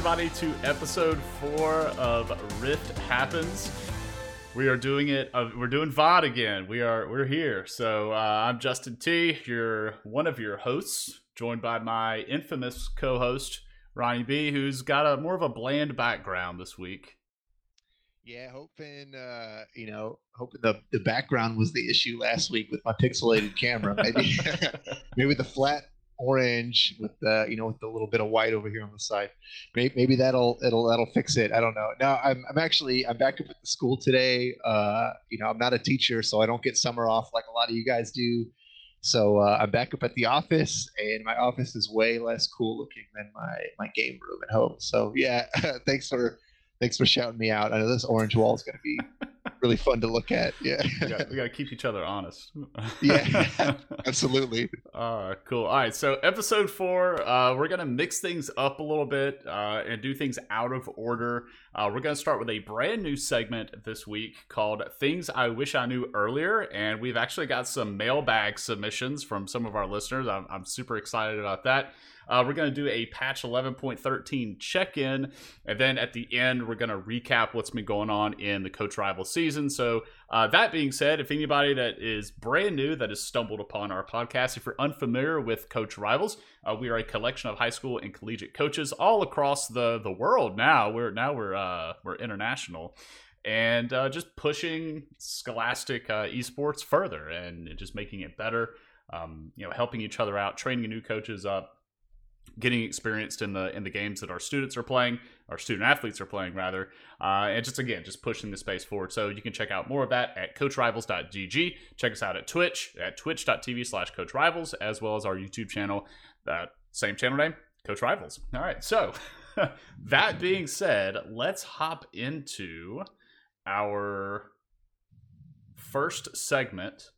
everybody, to episode four of Rift Happens. We are doing it. Uh, we're doing VOD again. We are. We're here. So uh, I'm Justin T. You're one of your hosts, joined by my infamous co-host Ronnie B, who's got a more of a bland background this week. Yeah, hoping uh, you know, hoping the the background was the issue last week with my pixelated camera. Maybe maybe the flat orange with the you know with the little bit of white over here on the side. Maybe, maybe that'll it'll that'll fix it. I don't know. Now I'm I'm actually I'm back up at the school today. Uh, you know I'm not a teacher, so I don't get summer off like a lot of you guys do. So uh, I'm back up at the office, and my office is way less cool looking than my my game room at home. So yeah, thanks for thanks for shouting me out. I know this orange wall is going to be really fun to look at. Yeah, we got, to keep each other honest. yeah, absolutely. Uh, cool. All right, so episode four, uh, we're gonna mix things up a little bit uh, and do things out of order. Uh, we're gonna start with a brand new segment this week called "Things I Wish I Knew Earlier," and we've actually got some mailbag submissions from some of our listeners. I'm, I'm super excited about that. Uh, we're going to do a patch 11.13 check in. And then at the end, we're going to recap what's been going on in the Coach Rival season. So, uh, that being said, if anybody that is brand new that has stumbled upon our podcast, if you're unfamiliar with Coach Rivals, uh, we are a collection of high school and collegiate coaches all across the, the world now. We're now we're uh, we're international and uh, just pushing scholastic uh, esports further and just making it better. Um, you know, helping each other out, training new coaches up, getting experienced in the in the games that our students are playing, our student athletes are playing rather, uh, and just again just pushing the space forward. So you can check out more of that at CoachRivals.gg. Check us out at Twitch at twitch.tv/slash CoachRivals as well as our YouTube channel, that same channel name, Coach Rivals. All right, so that being said, let's hop into our first segment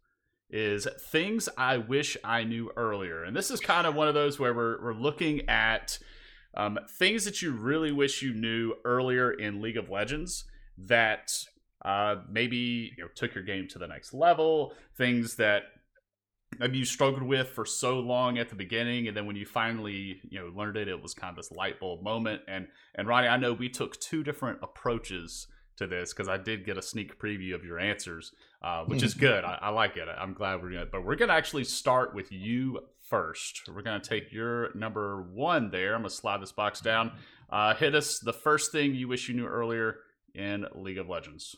is things I wish I knew earlier. And this is kind of one of those where we're, we're looking at um, things that you really wish you knew earlier in League of Legends that uh, maybe you know, took your game to the next level, things that maybe you struggled with for so long at the beginning and then when you finally you know learned it it was kind of this light bulb moment and and ronnie i know we took two different approaches to this because I did get a sneak preview of your answers, uh, which is good. I, I, like it. I'm glad we're doing it. But we're going to actually start with you first. We're going to take your number one there. I'm going to slide this box down. Uh, hit us the first thing you wish you knew earlier in League of Legends.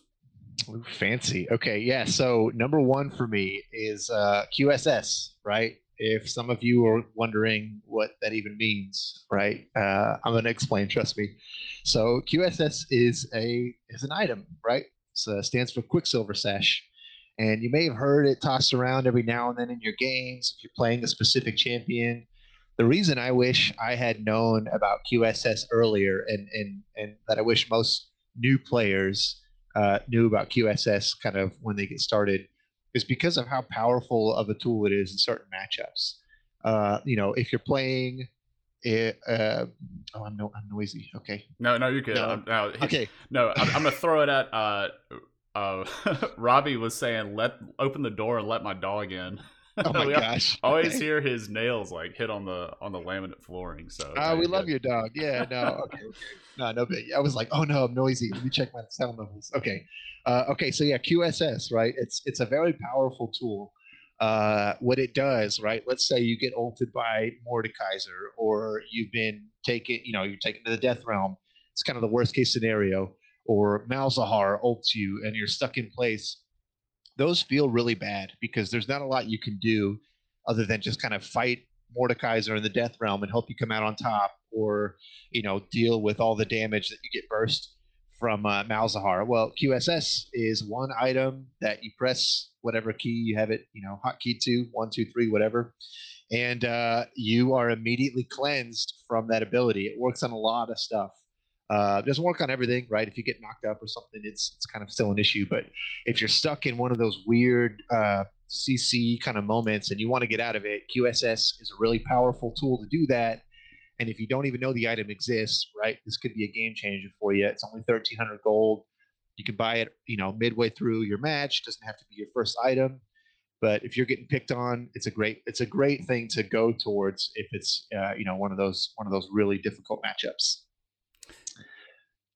Ooh, fancy. Okay. Yeah. So, number one for me is uh, QSS, right? If some of you are wondering what that even means, right? Uh, I'm going to explain. Trust me. So QSS is a is an item, right? So it stands for Quicksilver Sash, and you may have heard it tossed around every now and then in your games if you're playing a specific champion. The reason I wish I had known about QSS earlier, and and and that I wish most new players uh, knew about QSS kind of when they get started is because of how powerful of a tool it is in certain matchups. Uh, you know, if you're playing it, uh, oh, I'm no, I'm noisy. Okay. No, no, you're good. No. no okay. No, I'm, I'm, gonna throw it at. Uh, uh, Robbie was saying, "Let open the door and let my dog in." Oh my gosh! Always hear his nails like hit on the on the laminate flooring. So. Oh, we love your dog. Yeah. No. Okay. okay. No, no big. I was like, oh no, I'm noisy. Let me check my sound levels. Okay. Uh, okay. So yeah, QSS, right? It's it's a very powerful tool. Uh, what it does, right? Let's say you get ulted by Mordekaiser, or you've been taken, you know, you're taken to the Death Realm. It's kind of the worst case scenario. Or Malzahar ults you, and you're stuck in place those feel really bad because there's not a lot you can do other than just kind of fight Mordekaiser in the Death Realm and help you come out on top, or you know deal with all the damage that you get burst from uh, Malzahar. Well, QSS is one item that you press whatever key you have it, you know, hotkey two, one, two, three, whatever, and uh, you are immediately cleansed from that ability. It works on a lot of stuff. Uh, doesn't work on everything, right? If you get knocked up or something, it's it's kind of still an issue. But if you're stuck in one of those weird uh, CC kind of moments and you want to get out of it, QSS is a really powerful tool to do that. And if you don't even know the item exists, right, this could be a game changer for you. It's only 1,300 gold. You can buy it, you know, midway through your match. It doesn't have to be your first item. But if you're getting picked on, it's a great it's a great thing to go towards if it's uh, you know one of those one of those really difficult matchups.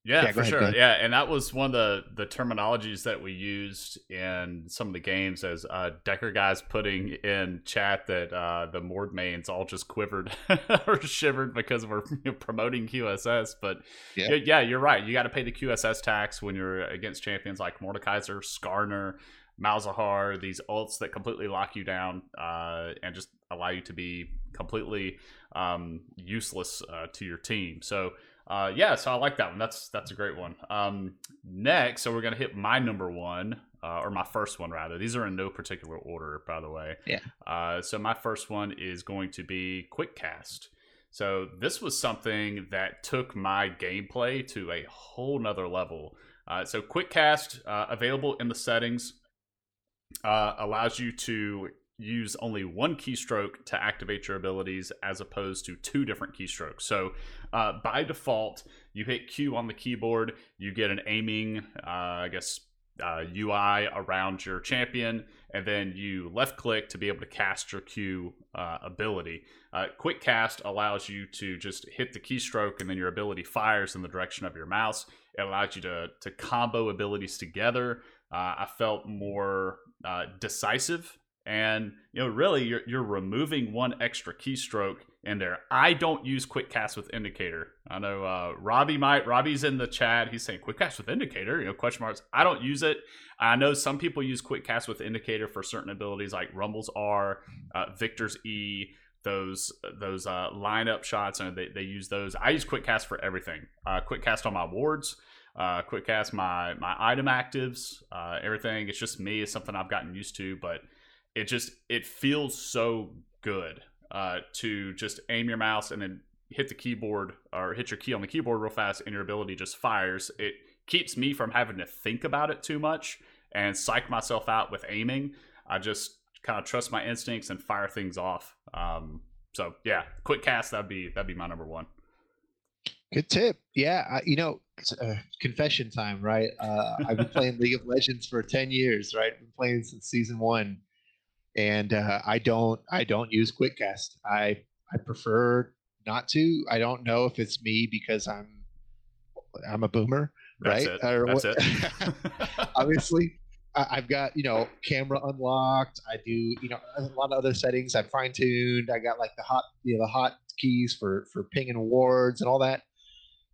Yeah, yeah for ahead, sure. Yeah, and that was one of the the terminologies that we used in some of the games as uh, Decker guys putting in chat that uh, the Mord mains all just quivered or shivered because we're promoting QSS. But yeah, yeah you're right. You got to pay the QSS tax when you're against champions like Mordekaiser, Skarner, Malzahar, these ults that completely lock you down uh, and just allow you to be completely um, useless uh, to your team. So uh, yeah, so I like that one. That's that's a great one. Um, next, so we're gonna hit my number one, uh, or my first one rather. These are in no particular order, by the way. Yeah. Uh, so my first one is going to be Quick Cast. So this was something that took my gameplay to a whole nother level. Uh, so Quick Cast uh, available in the settings uh, allows you to use only one keystroke to activate your abilities as opposed to two different keystrokes. So uh, by default, you hit Q on the keyboard, you get an aiming, uh, I guess, uh, UI around your champion, and then you left click to be able to cast your Q uh, ability. Uh, quick cast allows you to just hit the keystroke, and then your ability fires in the direction of your mouse. It allows you to to combo abilities together. Uh, I felt more decisive and you know really you're, you're removing one extra keystroke in there. I don't use quick cast with indicator. I know uh, robbie might robbie's in the chat. He's saying quick cast with indicator? You know question marks. I don't use it. I know some people use quick cast with indicator for certain abilities like rumbles r uh, Viktor's e those those uh, lineup shots and they, they use those. I use quick cast for everything. Uh, quick cast on my wards uh, quick cast my my item actives uh, everything. It's just me. It's something i've gotten used to but it just it feels so good uh, to just aim your mouse and then hit the keyboard or hit your key on the keyboard real fast and your ability just fires. It keeps me from having to think about it too much and psych myself out with aiming. I just kind of trust my instincts and fire things off. Um, so yeah quick cast that'd be that'd be my number one. Good tip. Yeah I, you know uh, confession time right? Uh, i've been playing league of legends for 10 years right? Been playing since season one and uh, I don't I don't use QuickCast. I I prefer not to. I don't know if it's me because I'm I'm a boomer, That's right? It. Or That's it. Obviously, I've got you know camera unlocked. I do you know a lot of other settings. I've fine tuned. I got like the hot you know the hot keys for for pinging awards and all that.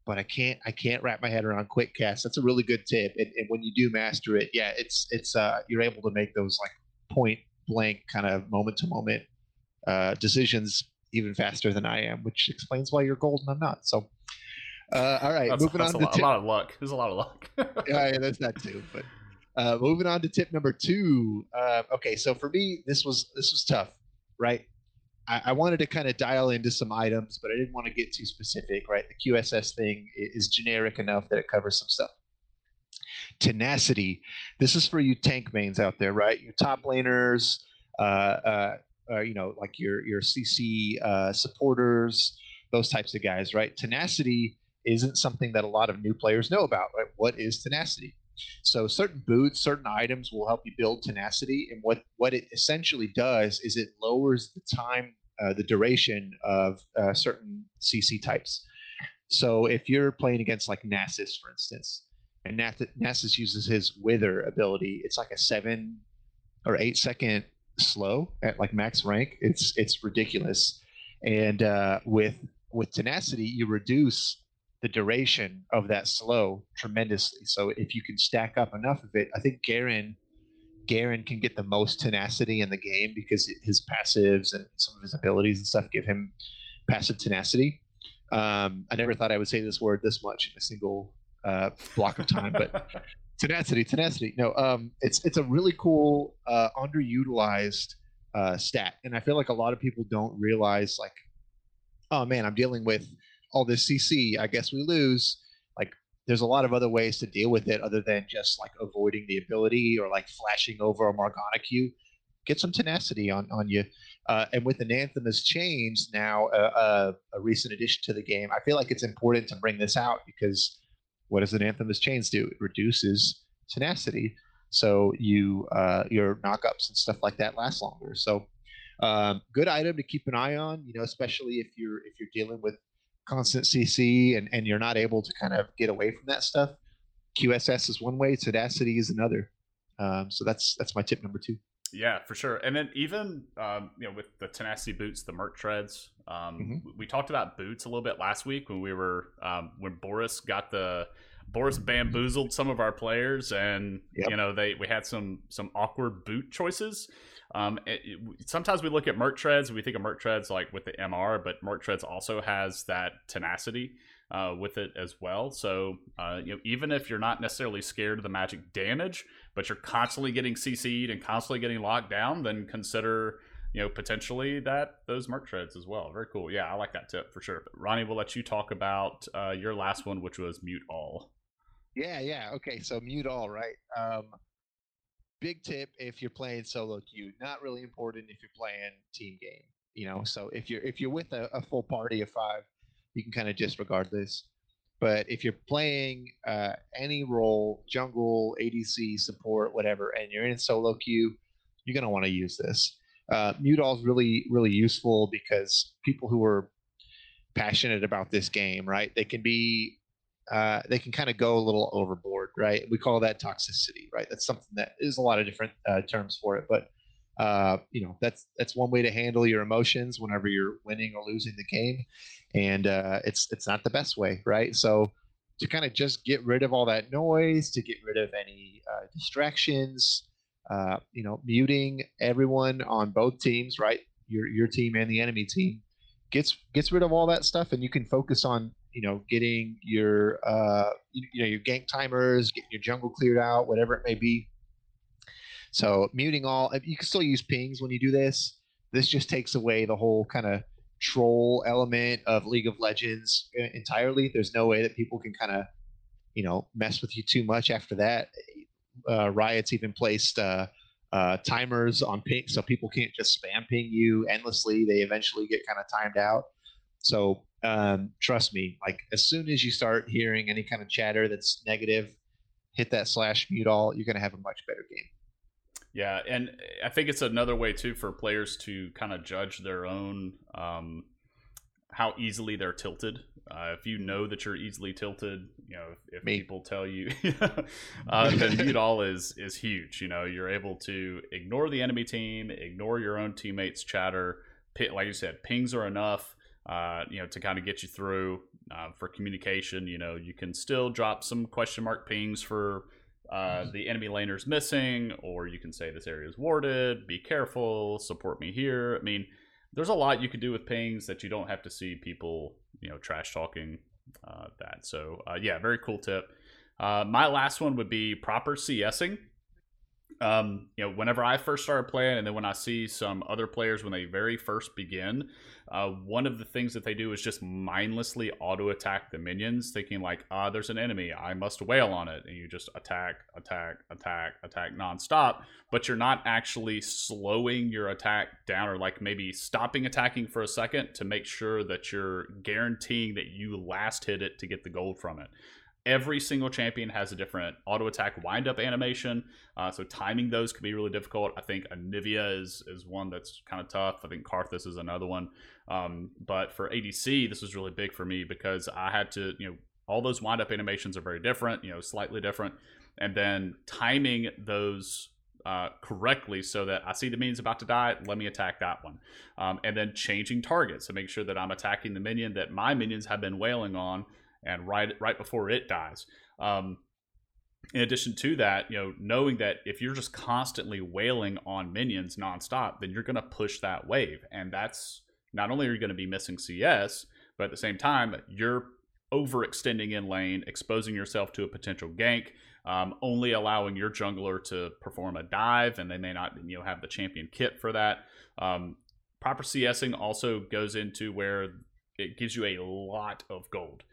But I can't I can't wrap my head around QuickCast. That's a really good tip. And, and when you do master it, yeah, it's it's uh you're able to make those like point blank kind of moment to moment uh, decisions even faster than I am, which explains why you're gold and I'm not. So, uh, all right, that's, moving that's on a to lot, tip. a lot of luck. There's a lot of luck. yeah, yeah, that's that too. But uh, moving on to tip number two. Uh, okay, so for me, this was this was tough, right? I, I wanted to kind of dial into some items, but I didn't want to get too specific, right? The QSS thing is generic enough that it covers some stuff tenacity. This is for you tank mains out there, right? Your top laners, uh, uh, uh, you know, like your your CC uh, supporters, those types of guys, right? Tenacity isn't something that a lot of new players know about. Right? What is tenacity? So certain boots, certain items will help you build tenacity, and what what it essentially does is it lowers the time, uh, the duration of uh, certain CC types. So if you're playing against like Nasus, for instance, and Nasus uses his Wither ability. It's like a seven or eight second slow at like max rank. It's it's ridiculous. And uh, with with tenacity, you reduce the duration of that slow tremendously. So if you can stack up enough of it, I think Garen Garen can get the most tenacity in the game because his passives and some of his abilities and stuff give him passive tenacity. Um, I never thought I would say this word this much in a single uh, block of time, but tenacity, tenacity. No, um, it's it's a really cool uh, underutilized uh, stat, and I feel like a lot of people don't realize like, oh man, I'm dealing with all this CC. I guess we lose. Like, there's a lot of other ways to deal with it other than just like avoiding the ability or like flashing over a Morgana Q. Get some tenacity on on you. Uh, and with Anathema's Chains now, uh, uh, a recent addition to the game, I feel like it's important to bring this out because what does Anathema's Chains do? It reduces tenacity, so you uh, your knockups and stuff like that last longer. So um, good item to keep an eye on. You know, especially if you're if you're dealing with constant CC and, and you're not able to kind of get away from that stuff, QSS is one way, tenacity is another. Um, so that's that's my tip number two. Yeah, for sure. And then even um, you know with the tenacity boots, the merc treads. Um, mm-hmm. We talked about boots a little bit last week when we were um, when Boris got the Boris bamboozled some of our players, and yep. you know they we had some some awkward boot choices. Um, it, it, sometimes we look at merc treads, we think of merc treads like with the MR, but merc treads also has that tenacity uh, with it as well. So uh, you know, even if you're not necessarily scared of the magic damage, but you're constantly getting CC'd and constantly getting locked down, then consider you know potentially that those merc treads as well. Very cool. Yeah, I like that tip for sure. But Ronnie, we'll let you talk about uh, your last one, which was mute all. Yeah, yeah. Okay, so mute all, right? Um, big tip if you're playing solo queue. Not really important if you're playing team game. You know, so if you're if you're with a, a full party of five, you can kind of disregard this. But if you're playing uh, any role, jungle, ADC, support, whatever, and you're in solo queue, you're gonna want to use this. Uh, all is really really useful because people who are passionate about this game, right? They can be uh, they can kind of go a little overboard, right? We call that toxicity, right? That's something that is a lot of different uh, terms for it, but uh, you know that's that's one way to handle your emotions whenever you're winning or losing the game, and uh, it's it's not the best way, right? So to kind of just get rid of all that noise, to get rid of any uh, distractions, uh, you know, muting everyone on both teams, right? Your your team and the enemy team gets gets rid of all that stuff, and you can focus on you know getting your uh, you, you know your gank timers, getting your jungle cleared out, whatever it may be so muting all, you can still use pings when you do this. This just takes away the whole kind of troll element of League of Legends entirely. There's no way that people can kind of, you know, mess with you too much after that. Uh, Riot's even placed uh, uh, timers on ping, so people can't just spam ping you endlessly. They eventually get kind of timed out. So um, trust me, like as soon as you start hearing any kind of chatter that's negative, hit that slash mute all. You're going to have a much better game. Yeah, and I think it's another way too for players to kind of judge their own um, how easily they're tilted. Uh, if you know that you're easily tilted, you know if, if people tell you, uh, then mute all is is huge. You know, you're able to ignore the enemy team, ignore your own teammates' chatter. Like you said, pings are enough. Uh, you know, to kind of get you through uh, for communication. You know, you can still drop some question mark pings for uh, the enemy laner's missing, or you can say this area is warded, be careful, support me here. I mean, there's a lot you could do with pings that you don't have to see people, you know, trash talking uh, that. So, uh, yeah, very cool tip. Uh, my last one would be proper CSing um, you know, whenever I first started playing, and then when I see some other players when they very first begin, uh, one of the things that they do is just mindlessly auto attack the minions, thinking like, ah, there's an enemy, I must wail on it, and you just attack, attack, attack, attack nonstop. But you're not actually slowing your attack down, or like maybe stopping attacking for a second to make sure that you're guaranteeing that you last hit it to get the gold from it every single champion has a different auto attack wind up animation uh, so timing those can be really difficult. I think anivia is is one that's kind of tough. I think karthus is another one. Um, but for adc this was really big for me because i had to you know all those wind up animations are very different you know slightly different. And then timing those uh, correctly so that I see the minion's about to die, let me attack that one. Um, and then changing targets to make sure that I'm attacking the minion that my minions have been wailing on and right right before it dies. Um, in addition to that, you know, knowing that if you're just constantly wailing on minions nonstop, then you're going to push that wave, and that's not only are you going to be missing CS, but at the same time you're overextending in lane, exposing yourself to a potential gank, um, only allowing your jungler to perform a dive, and they may not you know have the champion kit for that. Um, proper CSing also goes into where it gives you a lot of gold.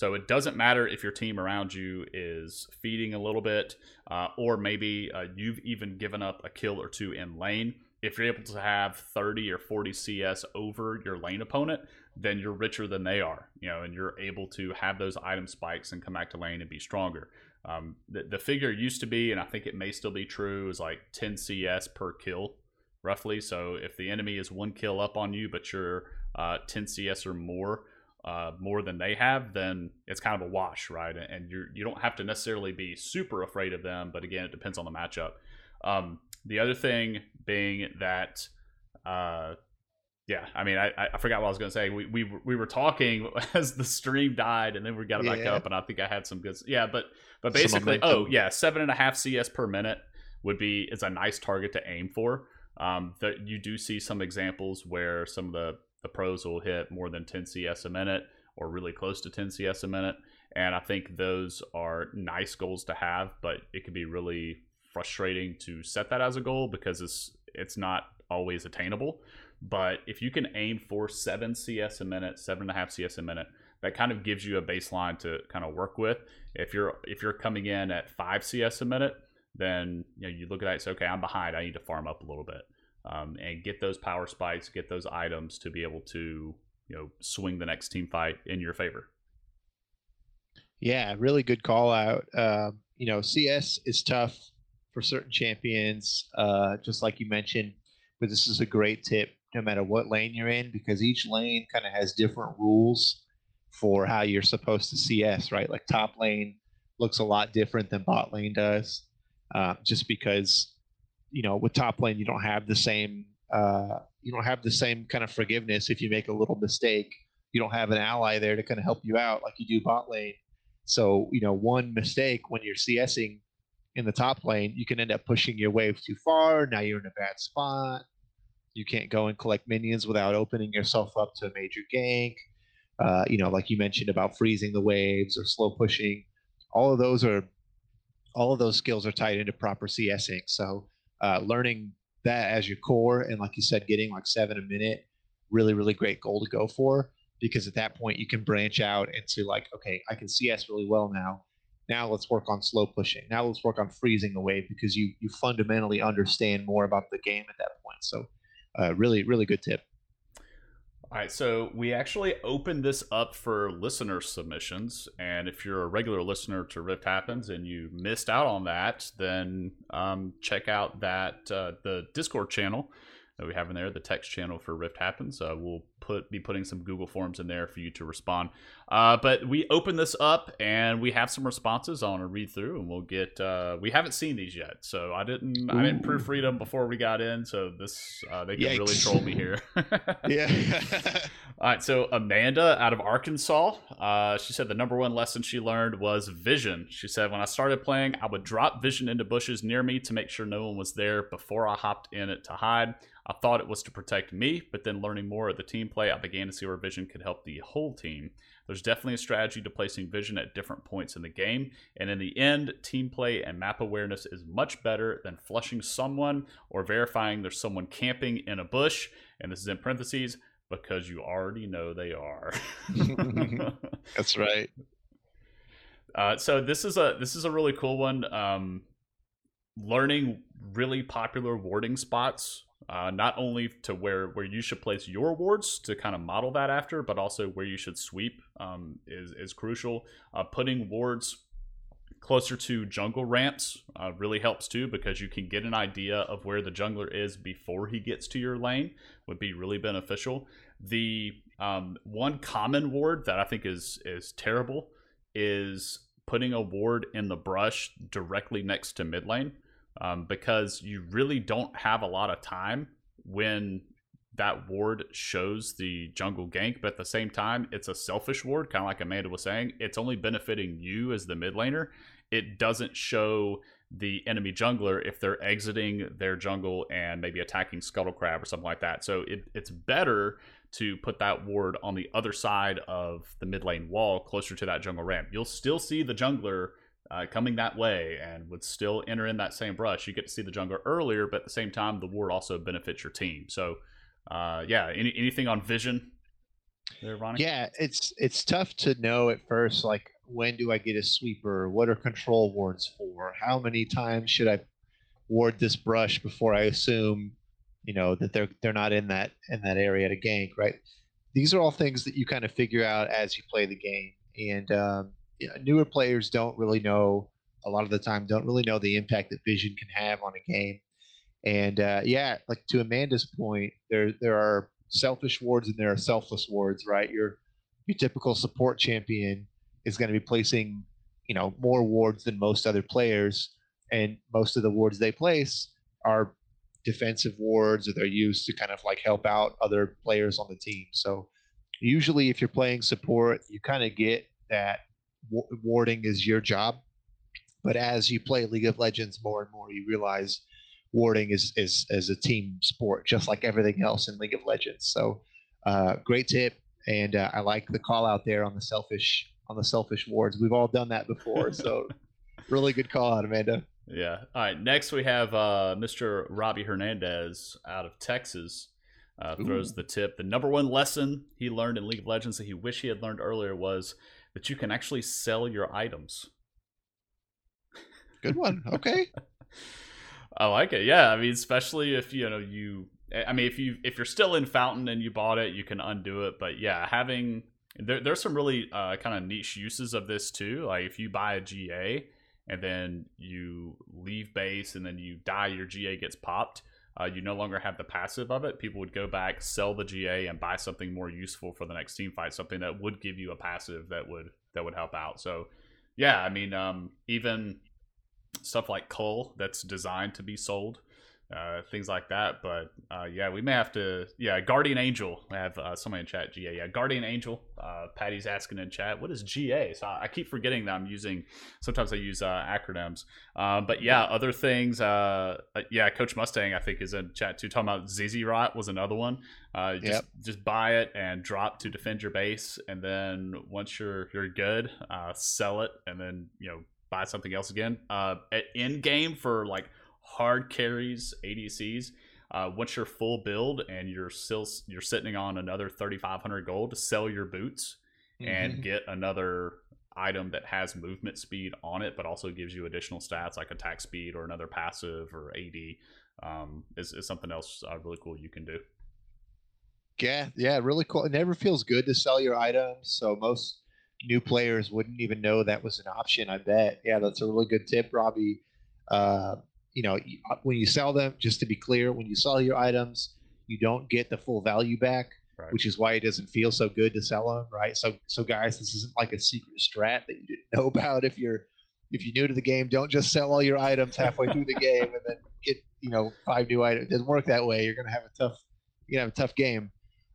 So it doesn't matter if your team around you is feeding a little bit, uh, or maybe uh, you've even given up a kill or two in lane. If you're able to have 30 or 40 CS over your lane opponent, then you're richer than they are, you know, and you're able to have those item spikes and come back to lane and be stronger. Um, the, the figure used to be, and I think it may still be true, is like 10 CS per kill, roughly. So if the enemy is one kill up on you, but you're uh, 10 CS or more, uh, more than they have, then it's kind of a wash, right? And you you don't have to necessarily be super afraid of them, but again, it depends on the matchup. Um, the other thing being that, uh, yeah, I mean, I, I forgot what I was going to say. We, we we were talking as the stream died, and then we got it back up, and I think I had some good, yeah, but but basically, oh yeah, seven and a half CS per minute would be is a nice target to aim for. Um, that you do see some examples where some of the the pros will hit more than 10 CS a minute or really close to 10 CS a minute. And I think those are nice goals to have, but it can be really frustrating to set that as a goal because it's it's not always attainable. But if you can aim for seven CS a minute, seven and a half CS a minute, that kind of gives you a baseline to kind of work with. If you're if you're coming in at five CS a minute, then you know you look at that and say, okay, I'm behind. I need to farm up a little bit um, and get those power spikes, get those items to be able to you know swing the next team fight in your favor. Yeah, really good call out. Uh, you know, CS is tough for certain champions, uh, just like you mentioned. But this is a great tip, no matter what lane you're in, because each lane kind of has different rules for how you're supposed to CS. Right, like top lane looks a lot different than bot lane does, uh, just because you know, with top lane, you don't have the same uh, you don't have the same kind of forgiveness if you make a little mistake. You don't have an ally there to kind of help you out like you do bot lane. So you know, one mistake when you're CSing in the top lane, you can end up pushing your wave too far. Now you're in a bad spot. You can't go and collect minions without opening yourself up to a major gank. Uh, you know, like you mentioned about freezing the waves or slow pushing. All of those are all of those skills are tied into proper CSing. So uh, learning that as your core and like you said getting like seven a minute really really great goal to go for because at that point you can branch out into like okay i can cs really well now. Now let's work on slow pushing. Now let's work on freezing the wave because you you fundamentally understand more about the game at that point. So uh, really really good tip all right, so we actually opened this up for listener submissions, and if you're a regular listener to Rift Happens and you missed out on that, then um, check out that uh, the Discord channel that we have in there, the text channel for Rift Happens. Uh, we'll put be putting some Google Forms in there for you to respond. Uh, but we open this up and we have some responses. I want to read through, and we'll get. Uh, we haven't seen these yet, so I didn't. Ooh. I didn't proofread them before we got in, so this uh, they can really troll me here. yeah. All right. So Amanda out of Arkansas, uh, she said the number one lesson she learned was vision. She said when I started playing, I would drop vision into bushes near me to make sure no one was there before I hopped in it to hide. I thought it was to protect me, but then learning more of the team play, I began to see where vision could help the whole team. There's definitely a strategy to placing vision at different points in the game, and in the end, team play and map awareness is much better than flushing someone or verifying there's someone camping in a bush, and this is in parentheses, because you already know they are. That's right. Uh, so this is a this is a really cool one. Um, learning really popular warding spots uh, not only to where where you should place your wards to kind of model that after, but also where you should sweep um, is is crucial. Uh, putting wards closer to jungle ramps uh, really helps too because you can get an idea of where the jungler is before he gets to your lane would be really beneficial. The um, one common ward that I think is is terrible is putting a ward in the brush directly next to mid lane um, because you really don't have a lot of time when that ward shows the jungle gank, but at the same time, it's a selfish ward, kind of like Amanda was saying. It's only benefiting you as the mid laner. It doesn't show the enemy jungler if they're exiting their jungle and maybe attacking Scuttle Crab or something like that. So it, it's better to put that ward on the other side of the mid lane wall, closer to that jungle ramp. You'll still see the jungler uh, coming that way and would still enter in that same brush. You get to see the jungler earlier, but at the same time, the ward also benefits your team. So, uh, yeah, any, anything on vision there, Ronnie? Yeah, it's it's tough to know at first. Like, when do I get a sweeper? What are control wards for? How many times should I ward this brush before I assume, you know, that they're they're not in that in that area to gank? Right. These are all things that you kind of figure out as you play the game, and um, you know, newer players don't really know a lot of the time don't really know the impact that vision can have on a game. And uh, yeah, like to Amanda's point, there there are selfish wards and there are selfless wards, right? You're your typical support champion is going to be placing, you know, more wards than most other players, and most of the wards they place are defensive wards or they're used to kind of like help out other players on the team. So usually if you're playing support, you kind of get that warding is your job. But as you play League of Legends more and more, you realize warding is is is a team sport, just like everything else in League of Legends. So, uh, great tip, and uh, I like the call out there on the selfish on the selfish wards. We've all done that before, so really good call out, Amanda. Yeah. All right. Next, we have uh, Mr. Robbie Hernandez out of Texas. Uh, throws Ooh. the tip. The number one lesson he learned in League of Legends that he wish he had learned earlier was that you can actually sell your items. Good one. Okay. I like it. Yeah, I mean, especially if you know you. I mean, if you if you're still in Fountain and you bought it, you can undo it. But yeah, having there, there's some really uh, kind of niche uses of this too. Like if you buy a GA and then you leave base and then you die, your GA gets popped. Uh, you no longer have the passive of it. People would go back, sell the GA, and buy something more useful for the next team fight, something that would give you a passive that would that would help out. So, yeah, I mean, um, even stuff like Cull that's designed to be sold uh, things like that. But uh, yeah, we may have to. Yeah, Guardian Angel. I have uh, somebody in chat. GA. Yeah, Guardian Angel. Uh, Patty's asking in chat, what is GA? So I, keep forgetting that I'm using. Sometimes I use uh, acronyms. Uh, but yeah, other things. yeah, Coach Mustang I think is in chat too. Talking about Zz'Rot was another one. just yep. just buy it and drop to defend your base, and then once you're you're good, sell it, and then you know buy something else again. at in game for like hard carries ADCs. Uh, once you're full build and you're still you're sitting on another 3500 gold to sell your boots mm-hmm. and get another item that has movement speed on it but also gives you additional stats like attack speed or another passive or ad um, is, is something else uh, really cool you can do yeah yeah really cool it never feels good to sell your items so most new players wouldn't even know that was an option i bet yeah that's a really good tip robbie uh, you know, uh, when you sell them, just to be clear, when you sell your items, you don't get the full value back, right. which is why it doesn't feel so good to sell them, right? So, so guys, this isn't like a secret strat that you didn't know about. If you're if you're new to the game, don't just sell all your items halfway through the game and then get you know five new items. It doesn't work that way. You're gonna have a tough you're gonna have a tough game.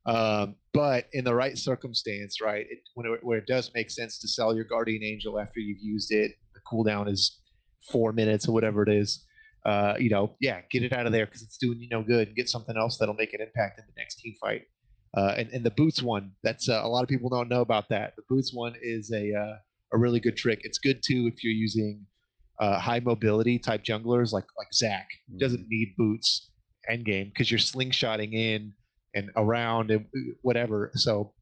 Um, but in the right circumstance, right, it, when it, where it does make sense to sell your guardian angel after you've used it, the cooldown is four minutes or whatever it is uh, you know, yeah, get it out of there because it's doing you no good. And get something else that'll make an impact in the next team fight. Uh, and, and the boots one, that's uh, a lot of people don't know about that. The boots one is a uh, a really good trick. It's good too if you're using uh, high mobility type junglers like like Zac. Mm-hmm. Doesn't need boots end game because you're slingshotting in and around and uh, whatever. So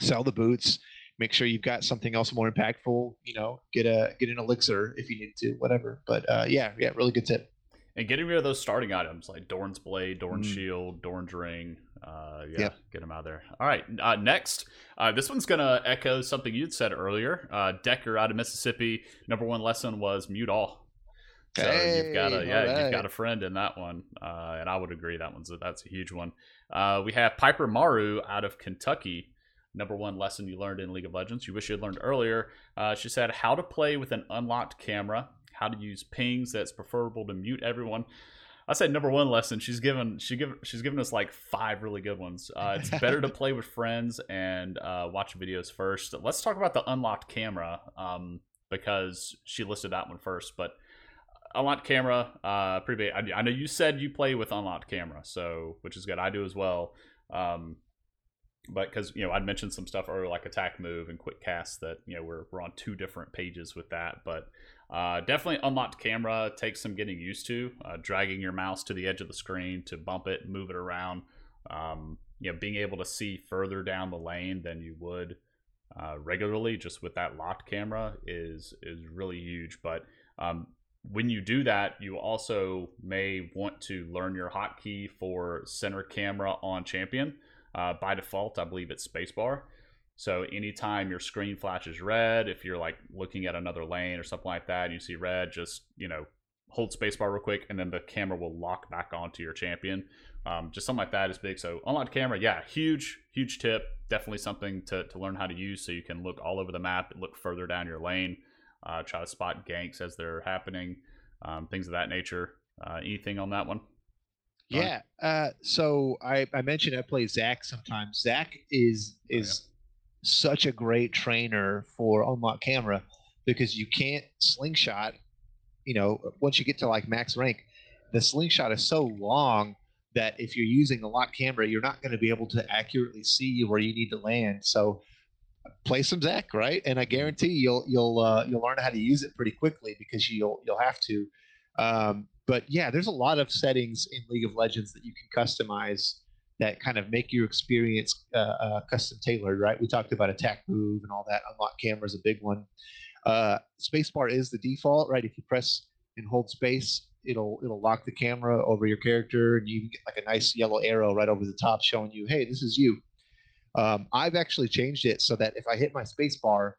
sell the boots. Make sure you've got something else more impactful. You know, get a get an elixir if you need to, whatever. But uh, yeah, yeah, really good tip and getting rid of those starting items like Dorn's blade, Dorn's mm. shield, Dorn's ring. Uh, yeah, yep. get them out of there. All right, uh, next, uh, this one's gonna echo something you'd said earlier. Uh, Decker out of Mississippi. Number one lesson was mute all. So hey, you've got a yeah, right. you've got a friend in that one, uh, and I would agree that one's a, that's a huge one. Uh, we have Piper Maru out of Kentucky. Number one lesson you learned in League of Legends. You wish you had learned earlier. she said how to play with an unlocked camera how to use pings that's preferable to mute everyone. I said number one lesson. She's given she give she's given us like five really good ones. Uh, it's better to play with friends and uh, watch videos first. Let's talk about the unlocked camera um, because she listed that one first. But unlocked camera, uh, pretty big. I, I, know you said you play with unlocked camera, so which is good. I do as well. Um, but because you know I'd mentioned some stuff earlier like attack move and quick cast that you know we're we're on two different pages with that, but uh, definitely unlocked camera takes some getting used to. Uh, dragging your mouse to the edge of the screen to bump it, move it around. Um, you know, being able to see further down the lane than you would uh, regularly, just with that locked camera, is is really huge. But um, when you do that, you also may want to learn your hotkey for center camera on champion. Uh, by default, I believe it's spacebar. So anytime your screen flashes red, if you're like looking at another lane or something like that, and you see red, just you know hold spacebar real quick, and then the camera will lock back onto your champion. Um, just something like that is big. So unlocked camera, yeah, huge, huge tip. Definitely something to, to learn how to use so you can look all over the map, look further down your lane, uh, try to spot ganks as they're happening, um, things of that nature. Uh, anything on that one? Yeah. Uh, so I, I mentioned I play Zac sometimes. Zac is is oh, yeah. Such a great trainer for unlock camera because you can't slingshot. You know, once you get to like max rank, the slingshot is so long that if you're using a lock camera, you're not going to be able to accurately see where you need to land. So play some Zac, right? And I guarantee you'll you'll uh, you'll learn how to use it pretty quickly because you'll you'll have to. Um, but yeah, there's a lot of settings in League of Legends that you can customize that kind of make your experience uh, uh, custom tailored, right? We talked about attack move and all that. Unlock camera is a big one. Uh, spacebar is the default, right? If you press and hold space, it'll it'll lock the camera over your character, and you get like a nice yellow arrow right over the top showing you, hey, this is you. Um, I've actually changed it so that if I hit my spacebar,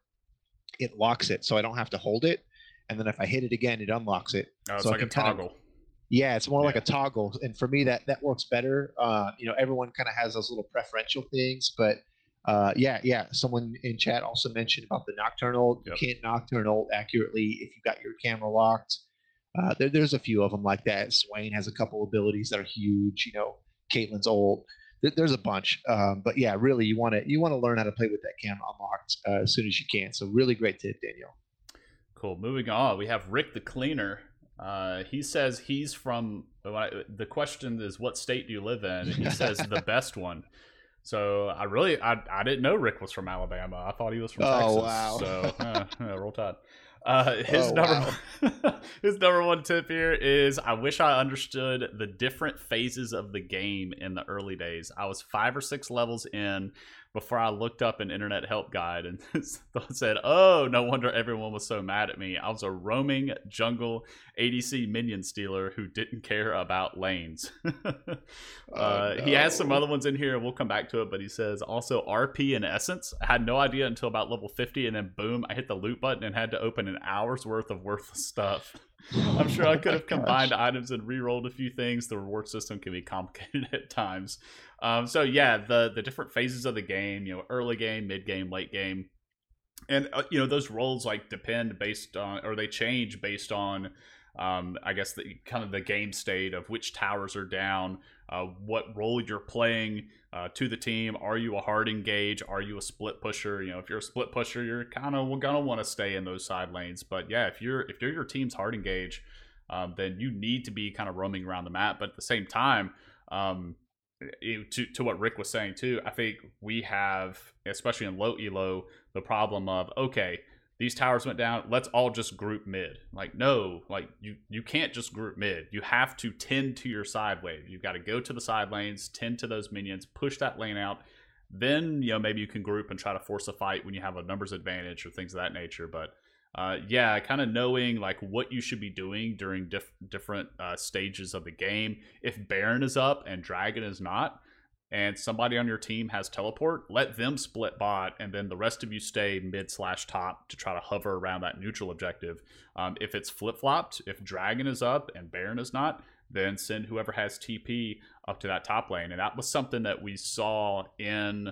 it locks it, so I don't have to hold it and then if I hit it again, it unlocks it. Oh, it's so like a toggle. Kind of, yeah, it's more yeah. like a toggle, and for me, that that works better. Uh, you know, everyone kind of has those little preferential things, but uh, yeah, yeah. Someone in chat also mentioned about the Nocturne ult. Yep. You can't Nocturne ult accurately if you got your camera locked. Uh, there, there's a few of them like that. Swain has a couple abilities that are huge. You know, Caitlyn's ult. There, there's a bunch, um, but yeah, really, you want to you want to learn how to play with that camera unlocked uh, as soon as you can. So really great tip, Daniel. Cool. Moving on, we have Rick the Cleaner. Uh, he says he's from. The question is, what state do you live in? he says the best one. So I really, I, I didn't know Rick was from Alabama. I thought he was from oh, Texas. Wow. So uh, roll tide. Uh, his oh, number wow. his number one tip here is I wish I understood the different phases of the game in the early days. I was five or six levels in before I looked up an internet help guide and said, "Oh, no wonder everyone was so mad at me. I was a roaming jungle ADC minion stealer who didn't care about lanes." Oh, uh, no. He has some other ones in here, and we'll come back to it. But he says also RP and Essence. I had no idea until about level fifty, and then boom, I hit the loot button and had to open an hour's worth of worthless stuff. I'm sure I could have combined items and re-rolled a few things. The reward system can be complicated at times. Um, so yeah, the the different phases of the game, you know, early game, mid game, late game, and uh, you know those roles like depend based on or they change based on um, I guess the kind of the game state of which towers are down, uh, what role you're playing uh, to the team. Are you a hard engage? Are you a split pusher? You know, if you're a split pusher, you're kind of gonna want to stay in those side lanes. But yeah, if you're if you're your team's hard engage, um, then you need to be kind of roaming around the map. But at the same time, um, to to what Rick was saying too, I think we have, especially in low elo, the problem of okay, these towers went down. Let's all just group mid. Like no, like you you can't just group mid. You have to tend to your side wave. You've got to go to the side lanes, tend to those minions, push that lane out. Then you know maybe you can group and try to force a fight when you have a numbers advantage or things of that nature. But uh, yeah, kind of knowing like what you should be doing during diff- different uh, stages of the game. If Baron is up and Dragon is not, and somebody on your team has teleport, let them split bot, and then the rest of you stay mid slash top to try to hover around that neutral objective. Um, if it's flip flopped, if Dragon is up and Baron is not, then send whoever has TP up to that top lane. And that was something that we saw in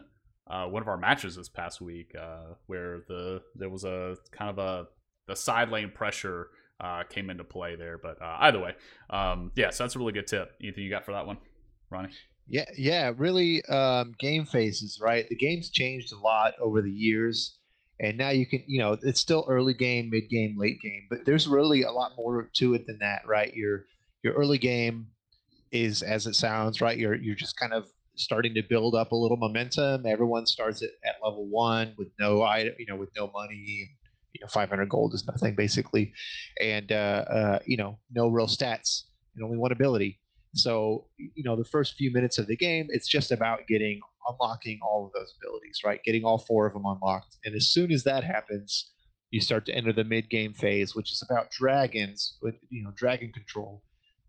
uh, one of our matches this past week, uh, where the there was a kind of a the side lane pressure uh, came into play there. But uh, either way, um, yeah, so that's a really good tip. Anything you got for that one, Ronnie? Yeah, yeah, really. Um, game phases, right? The game's changed a lot over the years, and now you can, you know, it's still early game, mid game, late game, but there's really a lot more to it than that, right? Your your early game is as it sounds, right? You're you're just kind of starting to build up a little momentum. Everyone starts at, at level one with no item, you know, with no money. You know, 500 gold is nothing basically, and uh, uh, you know, no real stats and only one ability. So, you know, the first few minutes of the game, it's just about getting unlocking all of those abilities, right? Getting all four of them unlocked. And as soon as that happens, you start to enter the mid game phase, which is about dragons, with you know, dragon control,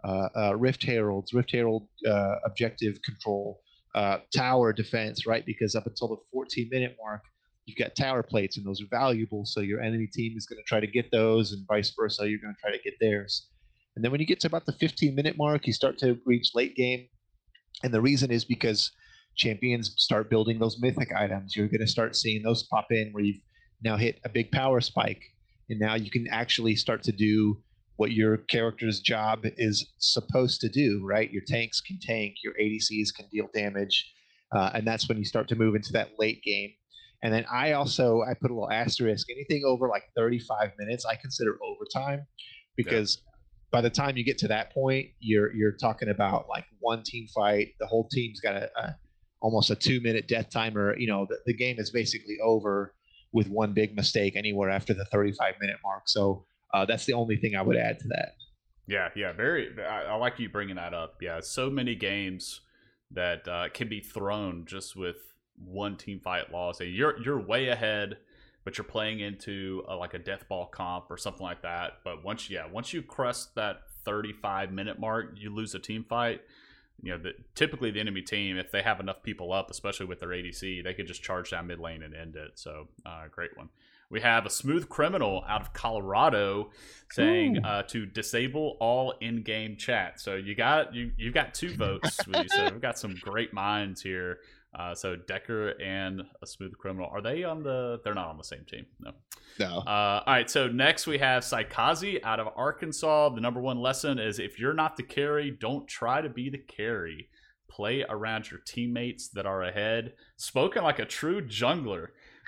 uh, uh, Rift Heralds, Rift Herald uh, objective control, uh, tower defense, right? Because up until the 14 minute mark, you've got tower plates, and those are valuable. So your enemy team is going to try to get those, and vice versa. You're going to try to get theirs. And then when you get to about the 15 minute mark, you start to reach late game. And the reason is because champions start building those mythic items. You're going to start seeing those pop in where you've now hit a big power spike. And now you can actually start to do what your character's job is supposed to do, right? Your tanks can tank, your ADCs can deal damage. Uh, and that's when you start to move into that late game. And then I also I put a little asterisk. Anything over like 35 minutes, I consider overtime because yeah. By the time you get to that point, you're you're talking about like one team fight. The whole team's got a, a almost a two minute death timer. You know, the, the game is basically over with one big mistake anywhere after the 35 minute mark. So uh, that's the only thing I would add to that. Yeah, yeah, very. I, I like you bringing that up. Yeah, so many games that uh, can be thrown just with one team fight loss. and You're you're way ahead, but you're playing into a, like a death ball comp or something like that. But once yeah, once you crest that 35 minute mark, you lose a team fight. You know, the, typically the enemy team, if they have enough people up, especially with their ADC, they could just charge down mid lane and end it. So, uh, great one. We have a smooth criminal out of Colorado saying uh, to disable all in-game chat. So you got you you've got two votes. so we've got some great minds here. Uh, so Decker and a smooth criminal are they on the? They're not on the same team. No. No. Uh, all right. So next we have Saikazi out of Arkansas. The number one lesson is if you're not the carry, don't try to be the carry. Play around your teammates that are ahead. Spoken like a true jungler.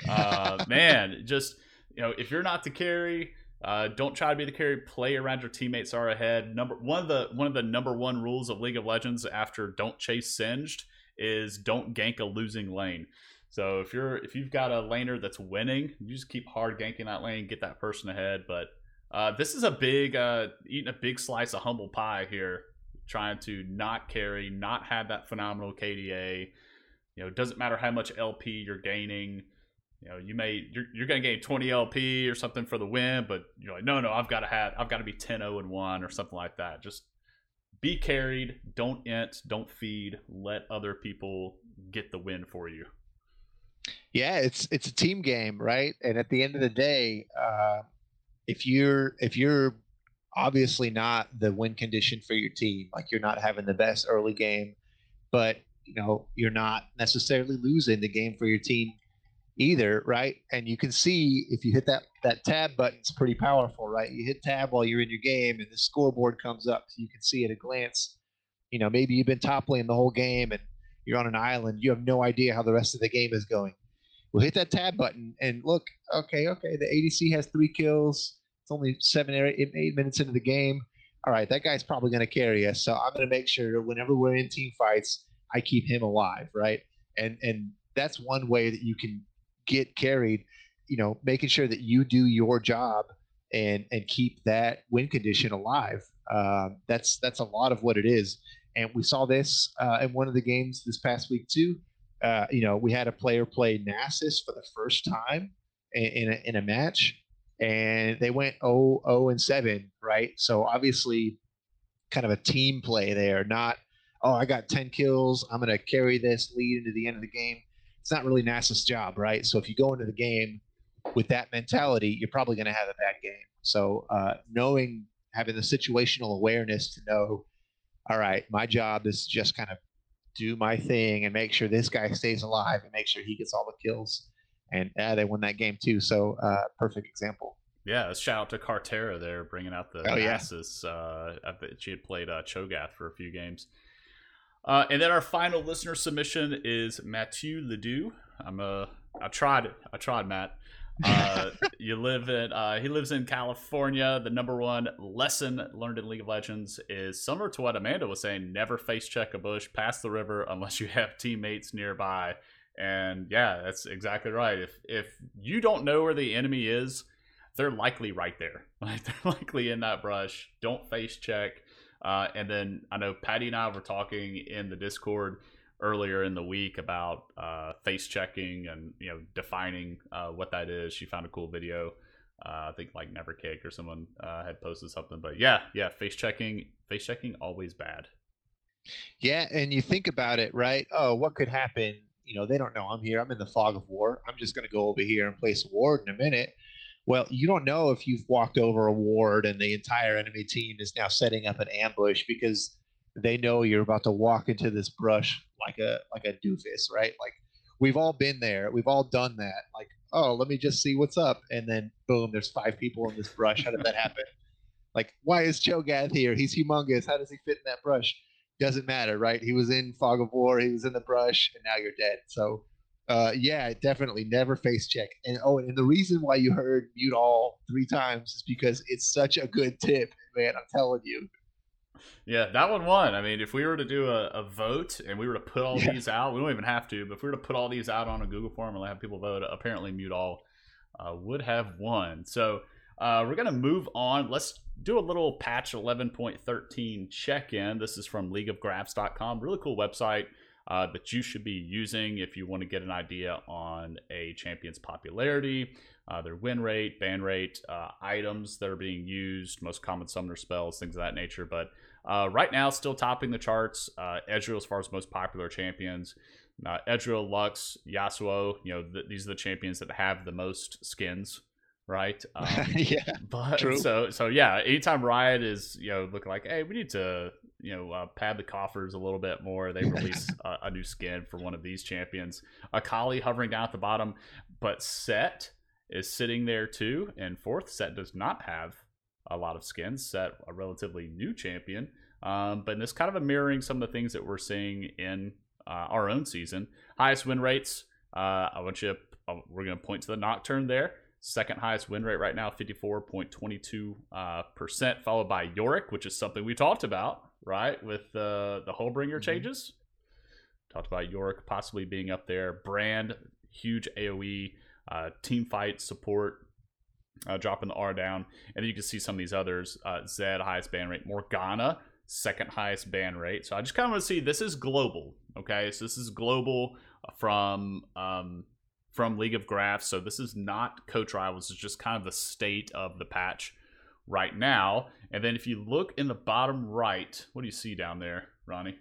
Uh, man, just you know, if you're not the carry, uh, don't try to be the carry. Play around your teammates are ahead. Number one of the one of the number one rules of League of Legends after don't chase singed is don't gank a losing lane. So if you're if you've got a laner that's winning, you just keep hard ganking that lane, get that person ahead. But uh, this is a big uh, eating a big slice of humble pie here, trying to not carry, not have that phenomenal KDA. You know, it doesn't matter how much LP you're gaining you know, you may you're, you're going to gain 20 LP or something for the win, but you're like, no, no, I've got to have I've got to be 10 0 and 1 or something like that. Just be carried, don't int, don't feed, let other people get the win for you. Yeah, it's it's a team game, right? And at the end of the day, uh, if you're if you're obviously not the win condition for your team, like you're not having the best early game, but you know you're not necessarily losing the game for your team either, right? And you can see if you hit that that tab button, it's pretty powerful, right? You hit tab while you're in your game, and the scoreboard comes up, so you can see at a glance. You know, maybe you've been top lane the whole game, and you're on an island. You have no idea how the rest of the game is going. Well, hit that tab button and look. Okay, okay, the ADC has three kills. It's only seven eight minutes into the game. All right, that guy's probably going to carry us. So I'm going to make sure whenever we're in team fights, I keep him alive, right? And and that's one way that you can get carried, you know, making sure that you do your job and and keep that win condition alive. Uh, that's that's a lot of what it is. And we saw this uh, in one of the games this past week too. Uh, you know, we had a player play Nasus for the first time in, in, a, in a match, and they went 0 0 and 7, right? So obviously, kind of a team play there, not oh I got 10 kills, I'm gonna carry this lead into the end of the game it's not really Nasus's job, right? So if you go into the game with that mentality, you're probably going to have a bad game. So uh, knowing, having the situational awareness to know, all right, my job is just kind of do my thing and make sure this guy stays alive and make sure he gets all the kills. And uh, they won that game too. So uh, perfect example. Yeah, shout out to Cartera there, bringing out the oh. Yeah. Uh, she had played uh, Cho'Gath for a few games. Uh, and then our final listener submission is Mathieu Ledoux. I'm a. I tried it. I tried Matt. Uh, you live in. Uh, he lives in California. The number one lesson learned in League of Legends is similar to what Amanda was saying: never face check a bush past the river unless you have teammates nearby. And yeah, that's exactly right. If if you don't know where the enemy is, they're likely right there. Like they're likely in that brush. Don't face check uh, and then I know Patty and I were talking in the Discord earlier in the week about uh, face checking and you know defining uh, what that is. She found a cool video. Uh, I think like Nevercake or someone uh, had posted something. But yeah, yeah, face checking, face checking, always bad. Yeah, and you think about it, right? Oh, what could happen? You know, they don't know I'm here. I'm in the fog of war. I'm just going to go over here and place ward in a minute. Well, you don't know if you've walked over a ward and the entire enemy team is now setting up an ambush because they know you're about to walk into this brush like a like a doofus, right? Like we've all been there. We've all done that. Like, oh, let me just see what's up, and then boom, there's five people in this brush. How did that happen? Like, why is Cho'Gath here? He's humongous. How does he fit in that brush? Doesn't matter, right? He was in Fog of War. He was in the brush, and now you're dead. So uh, yeah, definitely never face check. And oh, and the reason why you heard mute all three times is because it's such a good tip, man. I'm telling you. Yeah, that one won. I mean, if we were to do a, a vote and we were to put all yeah. these out, we don't even have to, but if we were to put all these out on a Google form and have people vote, apparently mute all uh, would have won. So uh, we're going to move on. Let's do a little patch 11.13 check in. This is from leagueofgraphs.com. Really cool website uh, that you should be using if you want to get an idea on a champion's popularity, uh, their win rate, ban rate, uh, items that are being used, most common summoner spells, things of that nature. But uh, right now, still topping the charts. Uh, Ezreal as far as most popular champions. Uh, Ezreal, Lux, Yasuo, you know, th- these are the champions that have the most skins right? Um, yeah, but true. so so yeah. Anytime Riot is you know looking like, hey, we need to you know uh, pad the coffers a little bit more, they release a, a, new skin for one of these champions. Akali hovering down at the bottom, but Sett is sitting there too in fourth. Sett does not have a lot of skins. Sett a relatively new champion, um, but this kind of a mirroring some of the things that we're seeing in uh, our own season. Highest win rates. Uh, I want you. Uh, we're going to point to the Nocturne there. Second highest win rate right now, 54.22, uh, percent, followed by Yorick, which is something we talked about, right? With uh, the Hullbreaker mm-hmm. changes. Talked about Yorick possibly being up there. Brand, huge AoE, uh, team fight support, uh, dropping the R down. And then you can see some of these others. Uh, Zed, highest ban rate. Morgana, second highest ban rate. So I just kind of want to see this is global, okay? So this is global from um, from League of Graphs. So this is not coach rivals. It's just kind of the state of the patch right now. And then if you look in the bottom right, what do you see down there, Ronnie?